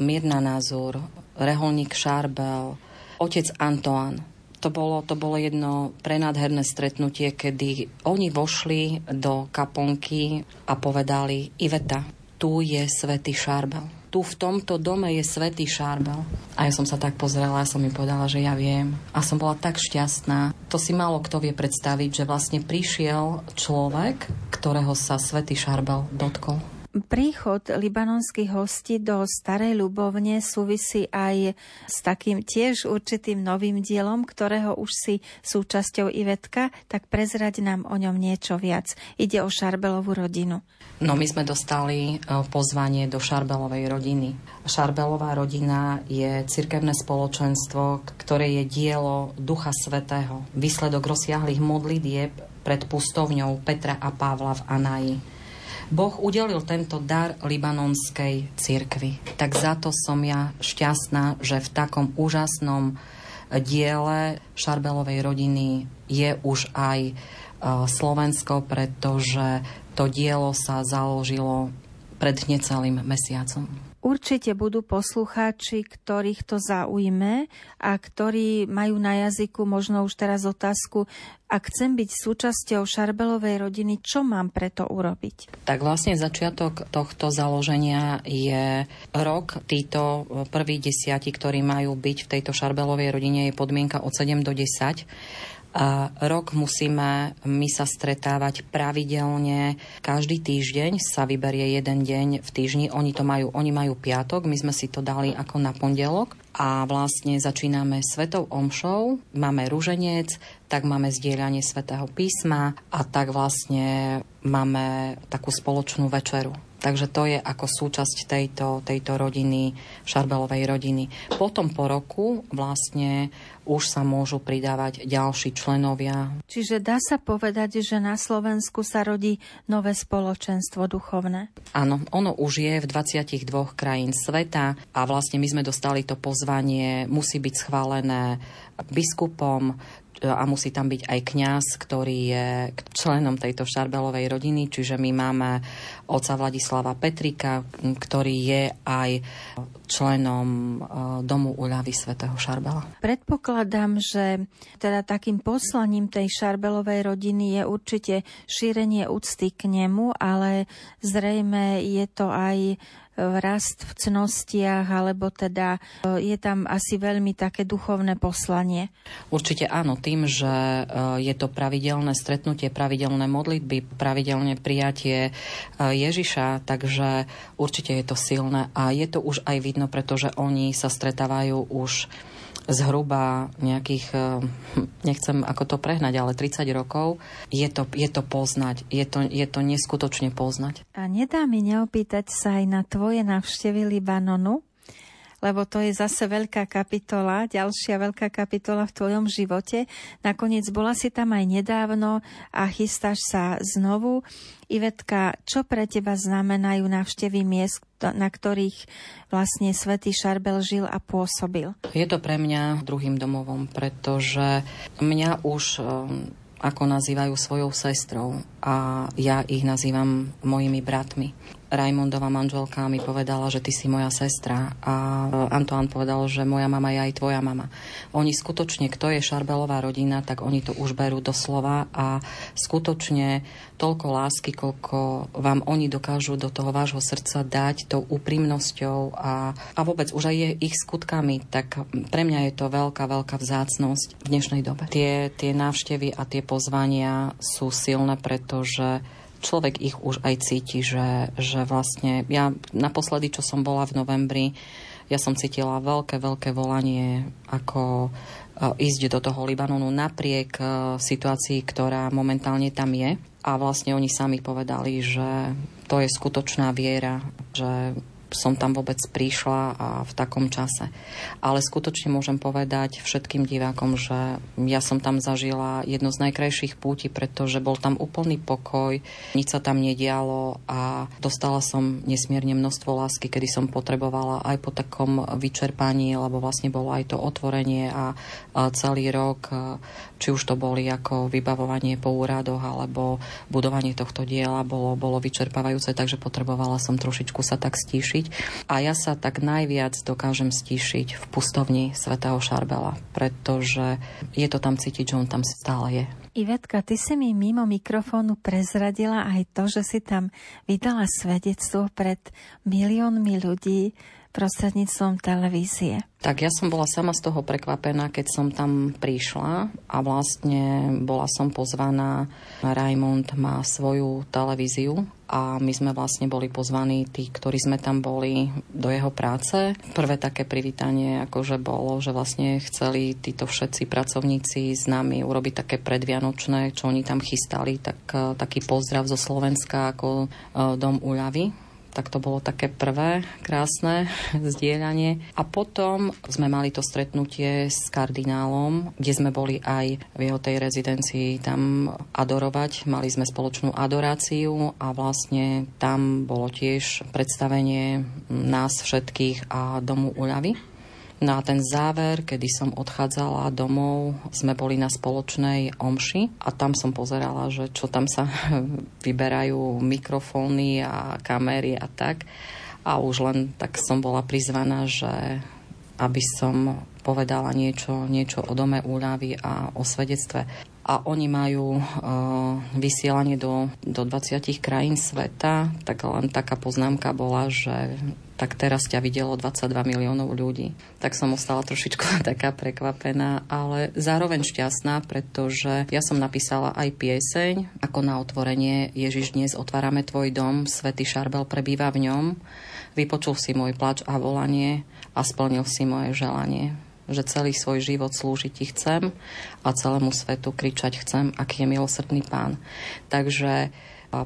Mirna Názor, Reholník Šarbel, otec Antoine, to bolo, to bolo jedno prenádherné stretnutie, kedy oni vošli do kaponky a povedali Iveta, tu je svätý Šarbel. Tu v tomto dome je svätý Šarbel. A ja som sa tak pozrela a som mi povedala, že ja viem. A som bola tak šťastná. To si málo kto vie predstaviť, že vlastne prišiel človek, ktorého sa svätý Šarbel dotkol. Príchod libanonských hostí do Starej Ľubovne súvisí aj s takým tiež určitým novým dielom, ktorého už si súčasťou Ivetka, tak prezrať nám o ňom niečo viac. Ide o Šarbelovú rodinu. No my sme dostali e, pozvanie do Šarbelovej rodiny. Šarbelová rodina je cirkevné spoločenstvo, ktoré je dielo Ducha Svetého, výsledok rozsiahlých modlitieb pred pustovňou Petra a Pavla v Anaji. Boh udelil tento dar libanonskej cirkvi. Tak za to som ja šťastná, že v takom úžasnom diele Šarbelovej rodiny je už aj e, Slovensko, pretože to dielo sa založilo pred necelým mesiacom. Určite budú poslucháči, ktorých to zaujme a ktorí majú na jazyku možno už teraz otázku, ak chcem byť súčasťou Šarbelovej rodiny, čo mám preto urobiť? Tak vlastne začiatok tohto založenia je rok. Títo prví desiati, ktorí majú byť v tejto Šarbelovej rodine, je podmienka od 7 do 10 rok musíme my sa stretávať pravidelne. Každý týždeň sa vyberie jeden deň v týždni. Oni to majú, oni majú piatok, my sme si to dali ako na pondelok a vlastne začíname svetou omšou, máme rúženec, tak máme zdieľanie svetého písma a tak vlastne máme takú spoločnú večeru. Takže to je ako súčasť tejto, tejto rodiny, Šarbelovej rodiny. Potom po roku vlastne už sa môžu pridávať ďalší členovia. Čiže dá sa povedať, že na Slovensku sa rodí nové spoločenstvo duchovné? Áno, ono už je v 22 krajín sveta a vlastne my sme dostali to pozvanie, musí byť schválené biskupom, a musí tam byť aj kňaz, ktorý je členom tejto Šarbelovej rodiny, čiže my máme oca Vladislava Petrika, ktorý je aj členom e, Domu úľavy svätého Šarbela. Predpokladám, že teda takým poslaním tej Šarbelovej rodiny je určite šírenie úcty k nemu, ale zrejme je to aj rast v cnostiach, alebo teda e, je tam asi veľmi také duchovné poslanie. Určite áno, tým, že e, je to pravidelné stretnutie, pravidelné modlitby, pravidelné prijatie e, Ježiša, takže určite je to silné a je to už aj vidno, pretože oni sa stretávajú už zhruba nejakých, eh, nechcem ako to prehnať, ale 30 rokov, je to, je to poznať. Je to, je to neskutočne poznať. A nedá mi neopýtať sa aj na tvoje návštevy Libanonu, lebo to je zase veľká kapitola, ďalšia veľká kapitola v tvojom živote. Nakoniec bola si tam aj nedávno a chystáš sa znovu. Ivetka, čo pre teba znamenajú návštevy miest, na ktorých vlastne svätý Šarbel žil a pôsobil? Je to pre mňa druhým domovom, pretože mňa už ehm, ako nazývajú svojou sestrou a ja ich nazývam mojimi bratmi. Raimondová manželka mi povedala, že ty si moja sestra a Antoine povedal, že moja mama je aj tvoja mama. Oni skutočne, kto je Šarbelová rodina, tak oni to už berú do slova a skutočne toľko lásky, koľko vám oni dokážu do toho vášho srdca dať tou úprimnosťou a, a vôbec už aj ich skutkami, tak pre mňa je to veľká, veľká vzácnosť v dnešnej dobe. Tie, tie návštevy a tie pozvania sú silné, pretože človek ich už aj cíti, že, že vlastne ja naposledy, čo som bola v novembri, ja som cítila veľké, veľké volanie, ako e, ísť do toho Libanonu napriek e, situácii, ktorá momentálne tam je. A vlastne oni sami povedali, že to je skutočná viera, že som tam vôbec prišla a v takom čase. Ale skutočne môžem povedať všetkým divákom, že ja som tam zažila jednu z najkrajších púti, pretože bol tam úplný pokoj, nič sa tam nedialo a dostala som nesmierne množstvo lásky, kedy som potrebovala aj po takom vyčerpaní, lebo vlastne bolo aj to otvorenie a celý rok či už to boli ako vybavovanie po úradoch alebo budovanie tohto diela bolo, bolo vyčerpávajúce, takže potrebovala som trošičku sa tak stíšiť. A ja sa tak najviac dokážem stíšiť v pustovni svätého Šarbela, pretože je to tam cítiť, že on tam stále je. Ivetka, ty si mi mimo mikrofónu prezradila aj to, že si tam vydala svedectvo pred miliónmi ľudí prostredníctvom televízie. Tak ja som bola sama z toho prekvapená, keď som tam prišla a vlastne bola som pozvaná. Raimond má svoju televíziu a my sme vlastne boli pozvaní, tí, ktorí sme tam boli, do jeho práce. Prvé také privítanie akože bolo, že vlastne chceli títo všetci pracovníci s nami urobiť také predvianočné, čo oni tam chystali, tak, e, taký pozdrav zo Slovenska ako e, Dom úľavy tak to bolo také prvé krásne [laughs] zdieľanie. A potom sme mali to stretnutie s kardinálom, kde sme boli aj v jeho tej rezidencii tam adorovať. Mali sme spoločnú adoráciu a vlastne tam bolo tiež predstavenie nás všetkých a domu uľavy. No a ten záver, kedy som odchádzala domov, sme boli na spoločnej omši a tam som pozerala, že čo tam sa [laughs] vyberajú mikrofóny a kamery a tak. A už len tak som bola prizvaná, že aby som povedala niečo, niečo o dome úľavy a o svedectve a oni majú uh, vysielanie do, do 20 krajín sveta, tak len taká poznámka bola, že tak teraz ťa videlo 22 miliónov ľudí. Tak som ostala trošičku [laughs] taká prekvapená, ale zároveň šťastná, pretože ja som napísala aj pieseň, ako na otvorenie Ježiš dnes otvárame tvoj dom, Svetý Šarbel prebýva v ňom, vypočul si môj plač a volanie a splnil si moje želanie že celý svoj život slúžiť ti chcem a celému svetu kričať chcem, aký je milosrdný pán. Takže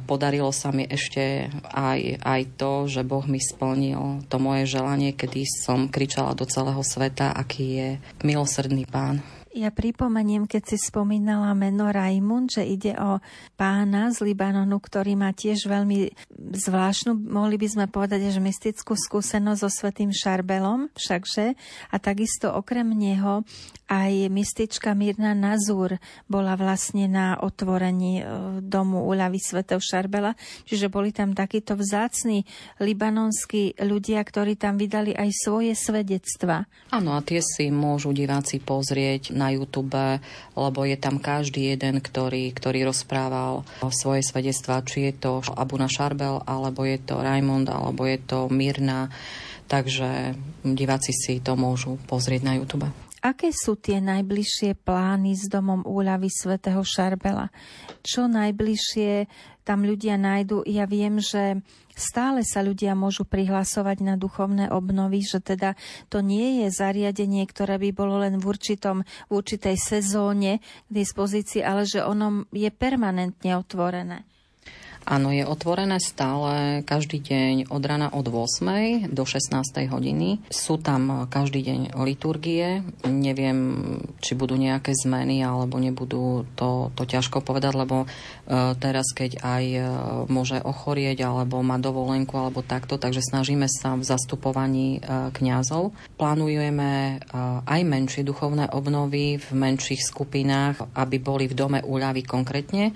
podarilo sa mi ešte aj, aj to, že Boh mi splnil to moje želanie, kedy som kričala do celého sveta, aký je milosrdný pán. Ja pripomeniem, keď si spomínala meno Raimund, že ide o pána z Libanonu, ktorý má tiež veľmi zvláštnu, mohli by sme povedať, že mystickú skúsenosť so svetým Šarbelom, všakže. A takisto okrem neho aj mystička Mirna Nazur bola vlastne na otvorení e, domu úľavy svetého Šarbela. Čiže boli tam takíto vzácni libanonskí ľudia, ktorí tam vydali aj svoje svedectva. Áno, a tie si môžu diváci pozrieť na YouTube, lebo je tam každý jeden, ktorý, ktorý rozprával svoje svedectvá, či je to Abuna Šarbel, alebo je to Raimond, alebo je to Mirna. Takže diváci si to môžu pozrieť na YouTube. Aké sú tie najbližšie plány s domom úľavy svätého Šarbela? Čo najbližšie tam ľudia nájdu? Ja viem, že stále sa ľudia môžu prihlasovať na duchovné obnovy, že teda to nie je zariadenie, ktoré by bolo len v, určitom, v určitej sezóne k dispozícii, ale že ono je permanentne otvorené. Áno, je otvorené stále každý deň od rana od 8. do 16. hodiny. Sú tam každý deň liturgie. Neviem, či budú nejaké zmeny alebo nebudú, to, to ťažko povedať, lebo e, teraz, keď aj e, môže ochorieť alebo má dovolenku alebo takto, takže snažíme sa v zastupovaní e, kňazov. Plánujeme aj menšie duchovné obnovy v menších skupinách, aby boli v dome úľavy konkrétne.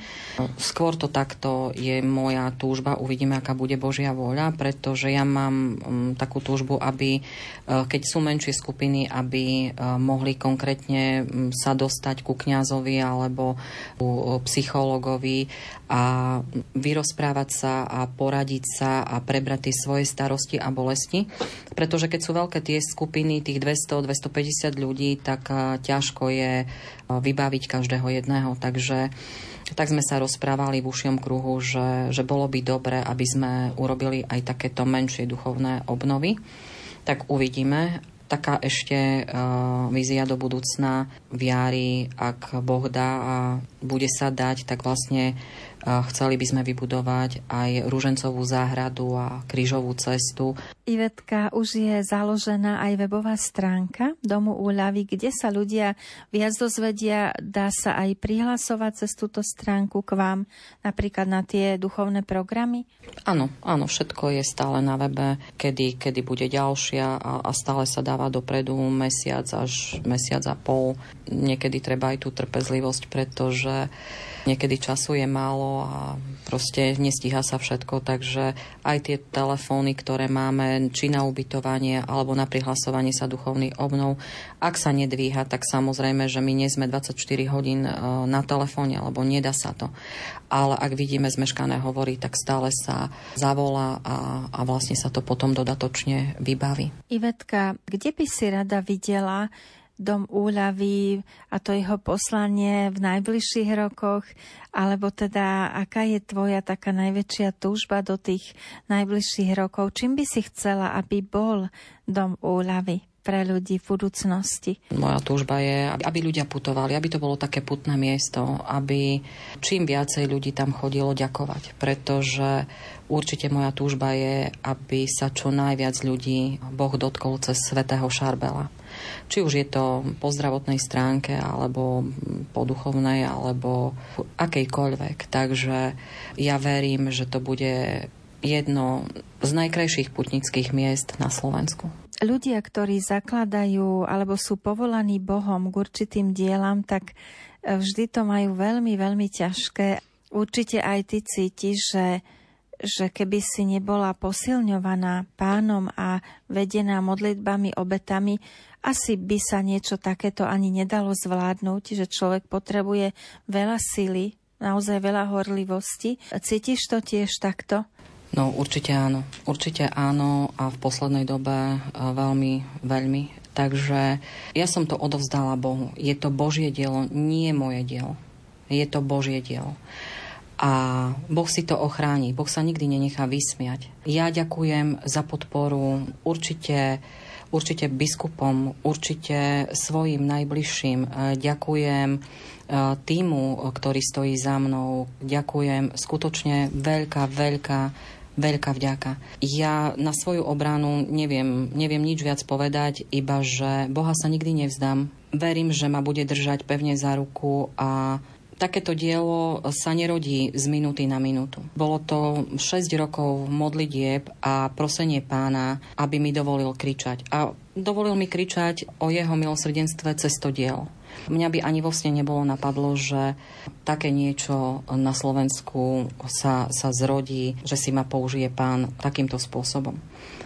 Skôr to takto je je moja túžba, uvidíme, aká bude Božia vôľa, pretože ja mám um, takú túžbu, aby, uh, keď sú menšie skupiny, aby uh, mohli konkrétne um, sa dostať ku kňazovi alebo ku psychologovi a vyrozprávať sa a poradiť sa a prebrať tie svoje starosti a bolesti. Pretože keď sú veľké tie skupiny, tých 200-250 ľudí, tak uh, ťažko je vybaviť každého jedného. Takže tak sme sa rozprávali v ušiom kruhu, že, že bolo by dobre, aby sme urobili aj takéto menšie duchovné obnovy. Tak uvidíme, taká ešte uh, vízia do budúcna viary, ak Boh dá a bude sa dať, tak vlastne Chceli by sme vybudovať aj rúžencovú záhradu a krížovú cestu. Ivetka, už je založená aj webová stránka Domu úľavy, kde sa ľudia viac dozvedia, dá sa aj prihlasovať cez túto stránku k vám, napríklad na tie duchovné programy? Áno, áno, všetko je stále na webe, kedy, kedy bude ďalšia a, a stále sa dáva dopredu mesiac až mesiac a pol. Niekedy treba aj tú trpezlivosť, pretože Niekedy času je málo a proste nestíha sa všetko, takže aj tie telefóny, ktoré máme, či na ubytovanie alebo na prihlasovanie sa duchovný obnov, ak sa nedvíha, tak samozrejme, že my nie sme 24 hodín e, na telefóne, alebo nedá sa to. Ale ak vidíme zmeškané hovory, tak stále sa zavolá a, a vlastne sa to potom dodatočne vybaví. Ivetka, kde by si rada videla dom úľavy a to jeho poslanie v najbližších rokoch, alebo teda aká je tvoja taká najväčšia túžba do tých najbližších rokov? Čím by si chcela, aby bol dom úľavy? pre ľudí v budúcnosti. Moja túžba je, aby ľudia putovali, aby to bolo také putné miesto, aby čím viacej ľudí tam chodilo ďakovať, pretože určite moja túžba je, aby sa čo najviac ľudí Boh dotkol cez svätého Šarbela. Či už je to po zdravotnej stránke, alebo po duchovnej, alebo akejkoľvek. Takže ja verím, že to bude jedno z najkrajších putnických miest na Slovensku ľudia, ktorí zakladajú alebo sú povolaní Bohom k určitým dielam, tak vždy to majú veľmi, veľmi ťažké. Určite aj ty cítiš, že, že keby si nebola posilňovaná pánom a vedená modlitbami, obetami, asi by sa niečo takéto ani nedalo zvládnuť, že človek potrebuje veľa sily, naozaj veľa horlivosti. Cítiš to tiež takto? No určite áno. Určite áno a v poslednej dobe veľmi, veľmi. Takže ja som to odovzdala Bohu. Je to Božie dielo, nie moje dielo. Je to Božie dielo. A Boh si to ochráni. Boh sa nikdy nenechá vysmiať. Ja ďakujem za podporu určite určite biskupom, určite svojim najbližším. Ďakujem týmu, ktorý stojí za mnou. Ďakujem skutočne veľká, veľká Veľká vďaka. Ja na svoju obranu neviem, neviem nič viac povedať, iba že Boha sa nikdy nevzdám. Verím, že ma bude držať pevne za ruku a takéto dielo sa nerodí z minúty na minútu. Bolo to 6 rokov modlitieb a prosenie pána, aby mi dovolil kričať. A dovolil mi kričať o jeho milosrdenstve cez to dielo. Mňa by ani vo sne nebolo napadlo, že také niečo na Slovensku sa, sa zrodí, že si ma použije pán takýmto spôsobom.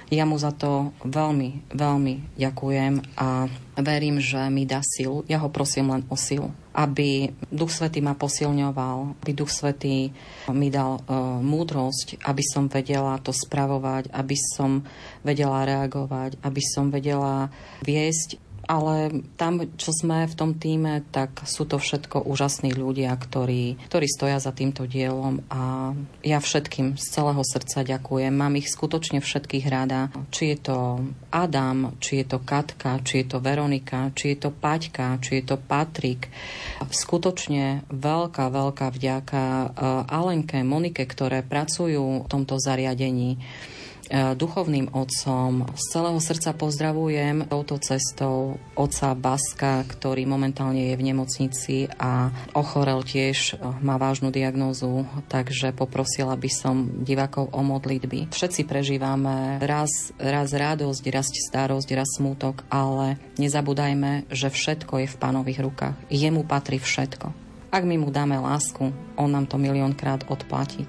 Ja mu za to veľmi, veľmi ďakujem a verím, že mi dá silu. Ja ho prosím len o silu. Aby Duch Svetý ma posilňoval, aby Duch Svetý mi dal uh, múdrosť, aby som vedela to spravovať, aby som vedela reagovať, aby som vedela viesť ale tam, čo sme v tom týme, tak sú to všetko úžasní ľudia, ktorí, ktorí stoja za týmto dielom a ja všetkým z celého srdca ďakujem. Mám ich skutočne všetkých rada. Či je to Adam, či je to Katka, či je to Veronika, či je to Paťka, či je to Patrik. Skutočne veľká, veľká vďaka eh, Alenke, Monike, ktoré pracujú v tomto zariadení. E, duchovným otcom. Z celého srdca pozdravujem touto cestou otca Baska, ktorý momentálne je v nemocnici a ochorel tiež, e, má vážnu diagnózu, takže poprosila by som divákov o modlitby. Všetci prežívame raz, raz radosť, raz starosť, raz smútok, ale nezabúdajme, že všetko je v pánových rukách. Jemu patrí všetko. Ak my mu dáme lásku, on nám to miliónkrát odplatí.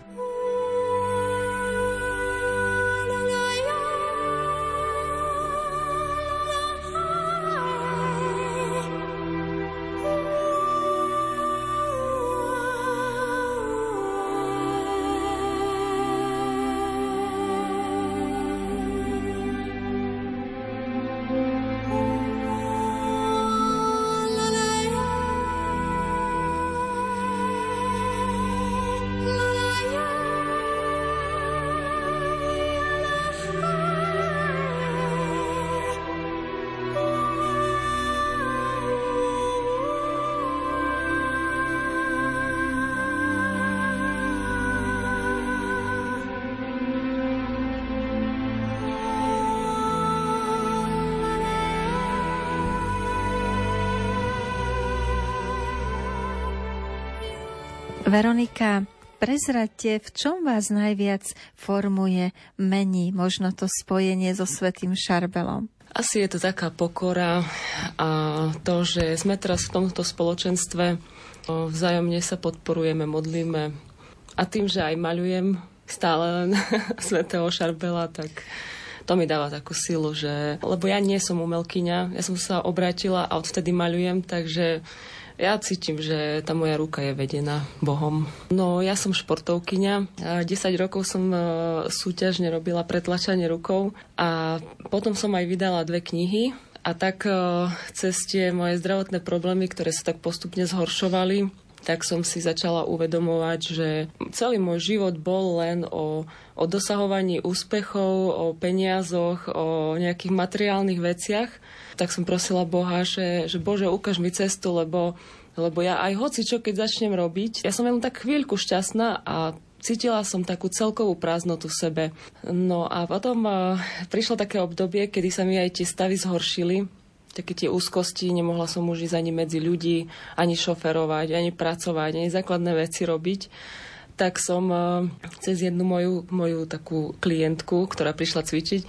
Veronika, prezrate, v čom vás najviac formuje, mení možno to spojenie so Svetým Šarbelom? Asi je to taká pokora a to, že sme teraz v tomto spoločenstve, vzájomne sa podporujeme, modlíme a tým, že aj maľujem stále len [laughs] Svetého Šarbela, tak to mi dáva takú silu, že... Lebo ja nie som umelkyňa, ja som sa obratila a odvtedy maľujem, takže ja cítim, že tá moja ruka je vedená Bohom. No, ja som športovkyňa. 10 rokov som e, súťažne robila pretlačanie rukou a potom som aj vydala dve knihy A tak e, cez tie moje zdravotné problémy, ktoré sa tak postupne zhoršovali, tak som si začala uvedomovať, že celý môj život bol len o, o dosahovaní úspechov, o peniazoch, o nejakých materiálnych veciach. Tak som prosila Boha, že, že Bože, ukáž mi cestu, lebo, lebo ja aj hoci čo, keď začnem robiť, ja som len tak chvíľku šťastná a cítila som takú celkovú prázdnotu v sebe. No a potom uh, prišlo také obdobie, kedy sa mi aj tie stavy zhoršili, také tie úzkosti, nemohla som už ísť ani medzi ľudí, ani šoferovať, ani pracovať, ani základné veci robiť tak som uh, cez jednu moju, moju takú klientku, ktorá prišla cvičiť,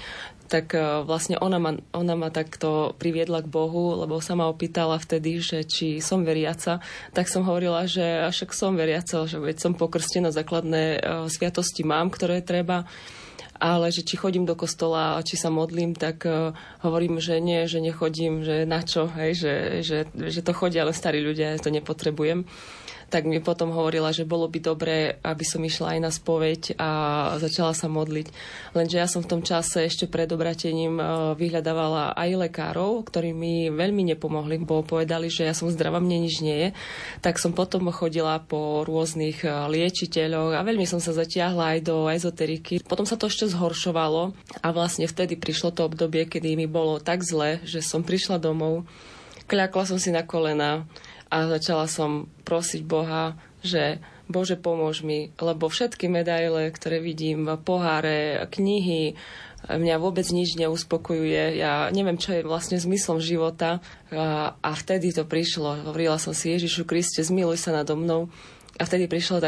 tak uh, vlastne ona ma, ona ma takto priviedla k Bohu, lebo sa ma opýtala vtedy, že či som veriaca, tak som hovorila, že však som veriaca, že veď som pokrstená, základné uh, sviatosti mám, ktoré treba. Ale že či chodím do kostola a či sa modlím, tak uh, hovorím, že nie, že nechodím, že na čo, hej, že, že, že to chodia len starí ľudia, ja to nepotrebujem tak mi potom hovorila, že bolo by dobré, aby som išla aj na spoveď a začala sa modliť. Lenže ja som v tom čase ešte pred obratením e, vyhľadávala aj lekárov, ktorí mi veľmi nepomohli, bo povedali, že ja som zdravá, mne nič nie je. Tak som potom chodila po rôznych e, liečiteľoch a veľmi som sa zatiahla aj do ezoteriky. Potom sa to ešte zhoršovalo a vlastne vtedy prišlo to obdobie, kedy mi bolo tak zle, že som prišla domov, kľakla som si na kolena, a začala som prosiť Boha, že Bože, pomôž mi, lebo všetky medaile, ktoré vidím, poháre, knihy, mňa vôbec nič neuspokojuje. Ja neviem, čo je vlastne zmyslom života. A, vtedy to prišlo. Hovorila som si, Ježišu Kriste, zmiluj sa nado mnou. A vtedy prišla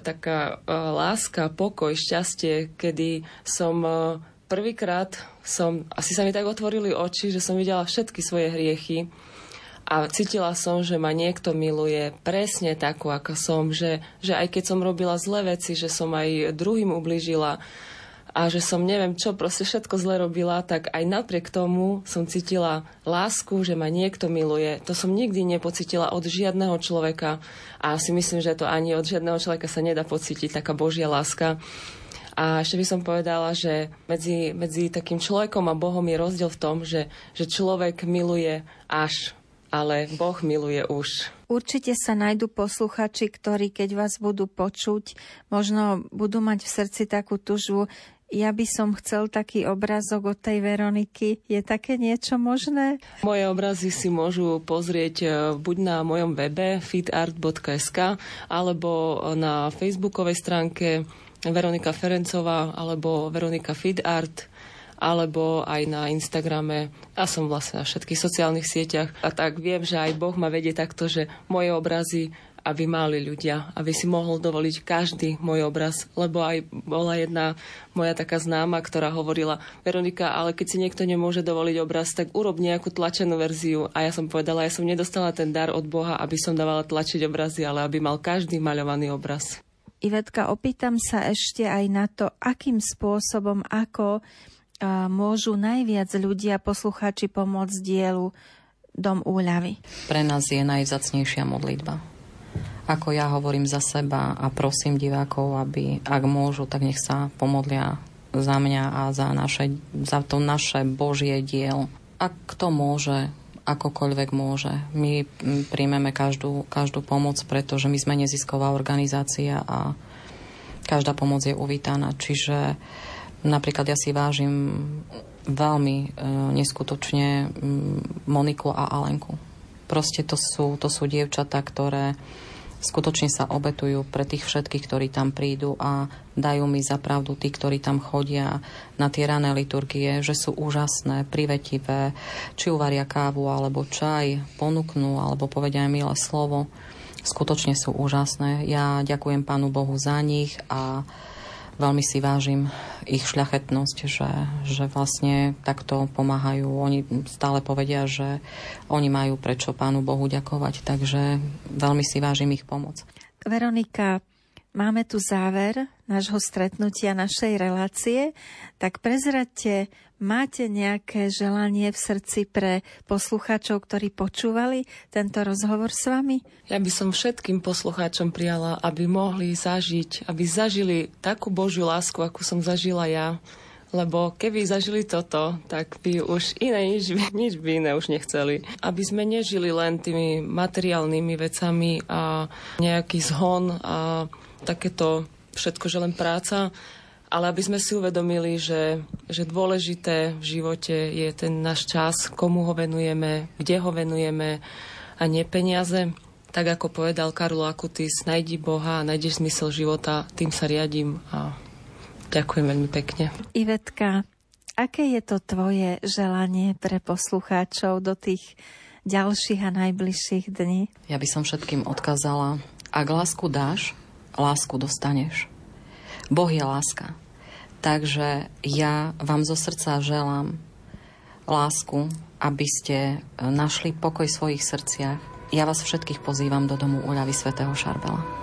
taká uh, láska, pokoj, šťastie, kedy som uh, prvýkrát som, asi sa mi tak otvorili oči, že som videla všetky svoje hriechy a cítila som, že ma niekto miluje presne takú, ako som, že, že aj keď som robila zlé veci, že som aj druhým ubližila a že som neviem čo, proste všetko zle robila, tak aj napriek tomu som cítila lásku, že ma niekto miluje. To som nikdy nepocítila od žiadneho človeka a si myslím, že to ani od žiadneho človeka sa nedá pocítiť, taká Božia láska. A ešte by som povedala, že medzi, medzi takým človekom a Bohom je rozdiel v tom, že, že človek miluje až ale Boh miluje už. Určite sa nájdú posluchači, ktorí keď vás budú počuť, možno budú mať v srdci takú tužbu, ja by som chcel taký obrázok od tej Veroniky. Je také niečo možné? Moje obrazy si môžu pozrieť e, buď na mojom webe fitart.sk alebo na facebookovej stránke Veronika Ferencová alebo Veronika Fitart alebo aj na Instagrame. Ja som vlastne na všetkých sociálnych sieťach a tak viem, že aj Boh ma vedie takto, že moje obrazy aby mali ľudia, aby si mohol dovoliť každý môj obraz. Lebo aj bola jedna moja taká známa, ktorá hovorila, Veronika, ale keď si niekto nemôže dovoliť obraz, tak urob nejakú tlačenú verziu. A ja som povedala, ja som nedostala ten dar od Boha, aby som dávala tlačiť obrazy, ale aby mal každý maľovaný obraz. Ivetka, opýtam sa ešte aj na to, akým spôsobom, ako môžu najviac ľudia, poslucháči pomôcť dielu Dom úľavy? Pre nás je najvzacnejšia modlitba. Ako ja hovorím za seba a prosím divákov, aby ak môžu, tak nech sa pomodlia za mňa a za, naše, za to naše Božie diel. Ak kto môže, akokoľvek môže. My príjmeme každú, každú pomoc, pretože my sme nezisková organizácia a každá pomoc je uvítaná. Čiže Napríklad ja si vážim veľmi e, neskutočne Moniku a Alenku. Proste to sú, to sú dievčatá, ktoré skutočne sa obetujú pre tých všetkých, ktorí tam prídu a dajú mi za pravdu tí, ktorí tam chodia na tie rané liturgie, že sú úžasné, privetivé, či uvaria kávu alebo čaj, ponúknú alebo povedia milé slovo. Skutočne sú úžasné. Ja ďakujem Pánu Bohu za nich a veľmi si vážim ich šľachetnosť, že, že vlastne takto pomáhajú. Oni stále povedia, že oni majú prečo Pánu Bohu ďakovať, takže veľmi si vážim ich pomoc. Veronika, máme tu záver nášho stretnutia, našej relácie, tak prezradte Máte nejaké želanie v srdci pre poslucháčov, ktorí počúvali tento rozhovor s vami? Ja by som všetkým poslucháčom prijala, aby mohli zažiť, aby zažili takú Božiu lásku, akú som zažila ja, lebo keby zažili toto, tak by už iné, nič, [laughs] nič by iné už nechceli. Aby sme nežili len tými materiálnymi vecami a nejaký zhon a takéto všetko, že len práca, ale aby sme si uvedomili, že, že dôležité v živote je ten náš čas, komu ho venujeme, kde ho venujeme a nie peniaze. Tak ako povedal Karlo Akutis, najdi Boha a nájdeš zmysel života, tým sa riadím a ďakujem veľmi pekne. Ivetka, aké je to tvoje želanie pre poslucháčov do tých ďalších a najbližších dní? Ja by som všetkým odkázala, ak lásku dáš, lásku dostaneš. Boh je láska. Takže ja vám zo srdca želám lásku, aby ste našli pokoj v svojich srdciach, ja vás všetkých pozývam do domu úľavy svätého Šarbela.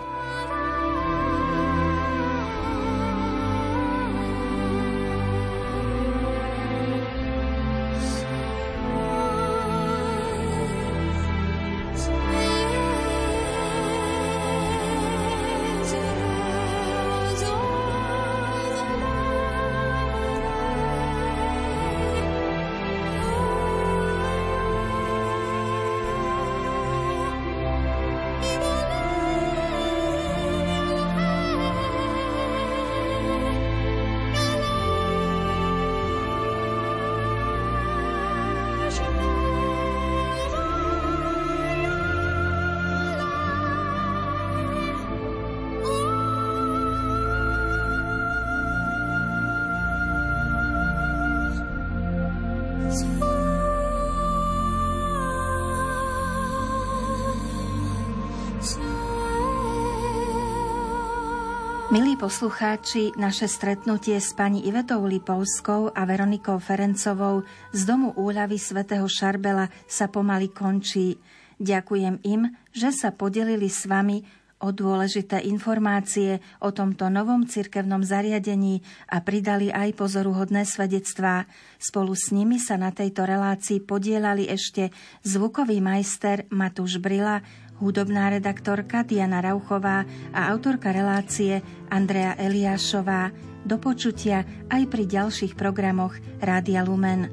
Poslucháči, naše stretnutie s pani Ivetou Lipovskou a Veronikou Ferencovou z Domu úľavy svätého Šarbela sa pomaly končí. Ďakujem im, že sa podelili s vami o dôležité informácie o tomto novom cirkevnom zariadení a pridali aj pozoruhodné svedectvá. Spolu s nimi sa na tejto relácii podielali ešte zvukový majster Matúš Brila, hudobná redaktorka Diana Rauchová a autorka relácie Andrea Eliášová. Do počutia aj pri ďalších programoch Rádia Lumen.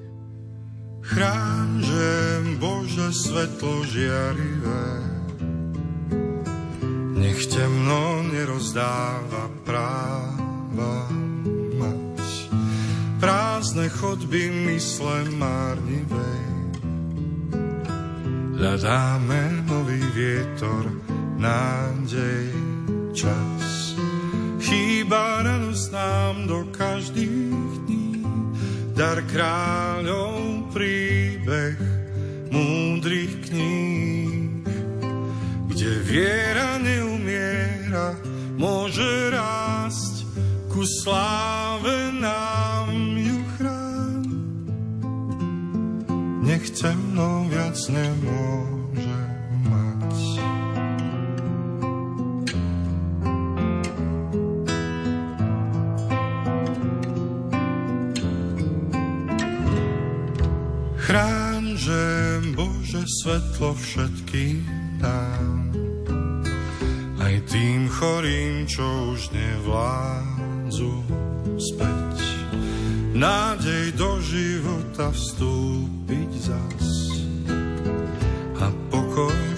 Chránže Bože svetlo žiarivé, nech temno nerozdáva práva mať. Prázdne chodby mysle márnivej, Hľadáme nový vietor, nádej, čas. Chýba radosť nám do každých dní, dar kráľov príbeh múdrych kníh, kde viera neumiera, môže rásť ku sláve nám ju nechcem, no viac nemôže mať. Chráň, že Bože svetlo všetkým dám, aj tým chorým, čo už nevládzu späť. Nádej do života vstúp byť zas.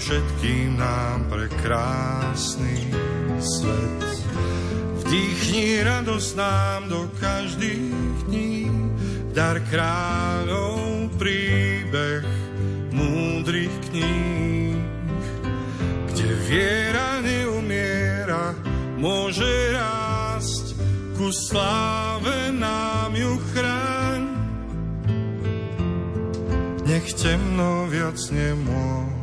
Všetkým nám pre krásny svet. Vdýchni radosť nám do každých dní, dar kráľov príbeh múdrych kníh, kde viera neumiera, môže rásť. Ku sláve nám ju chráň. Nech temno viac nemôže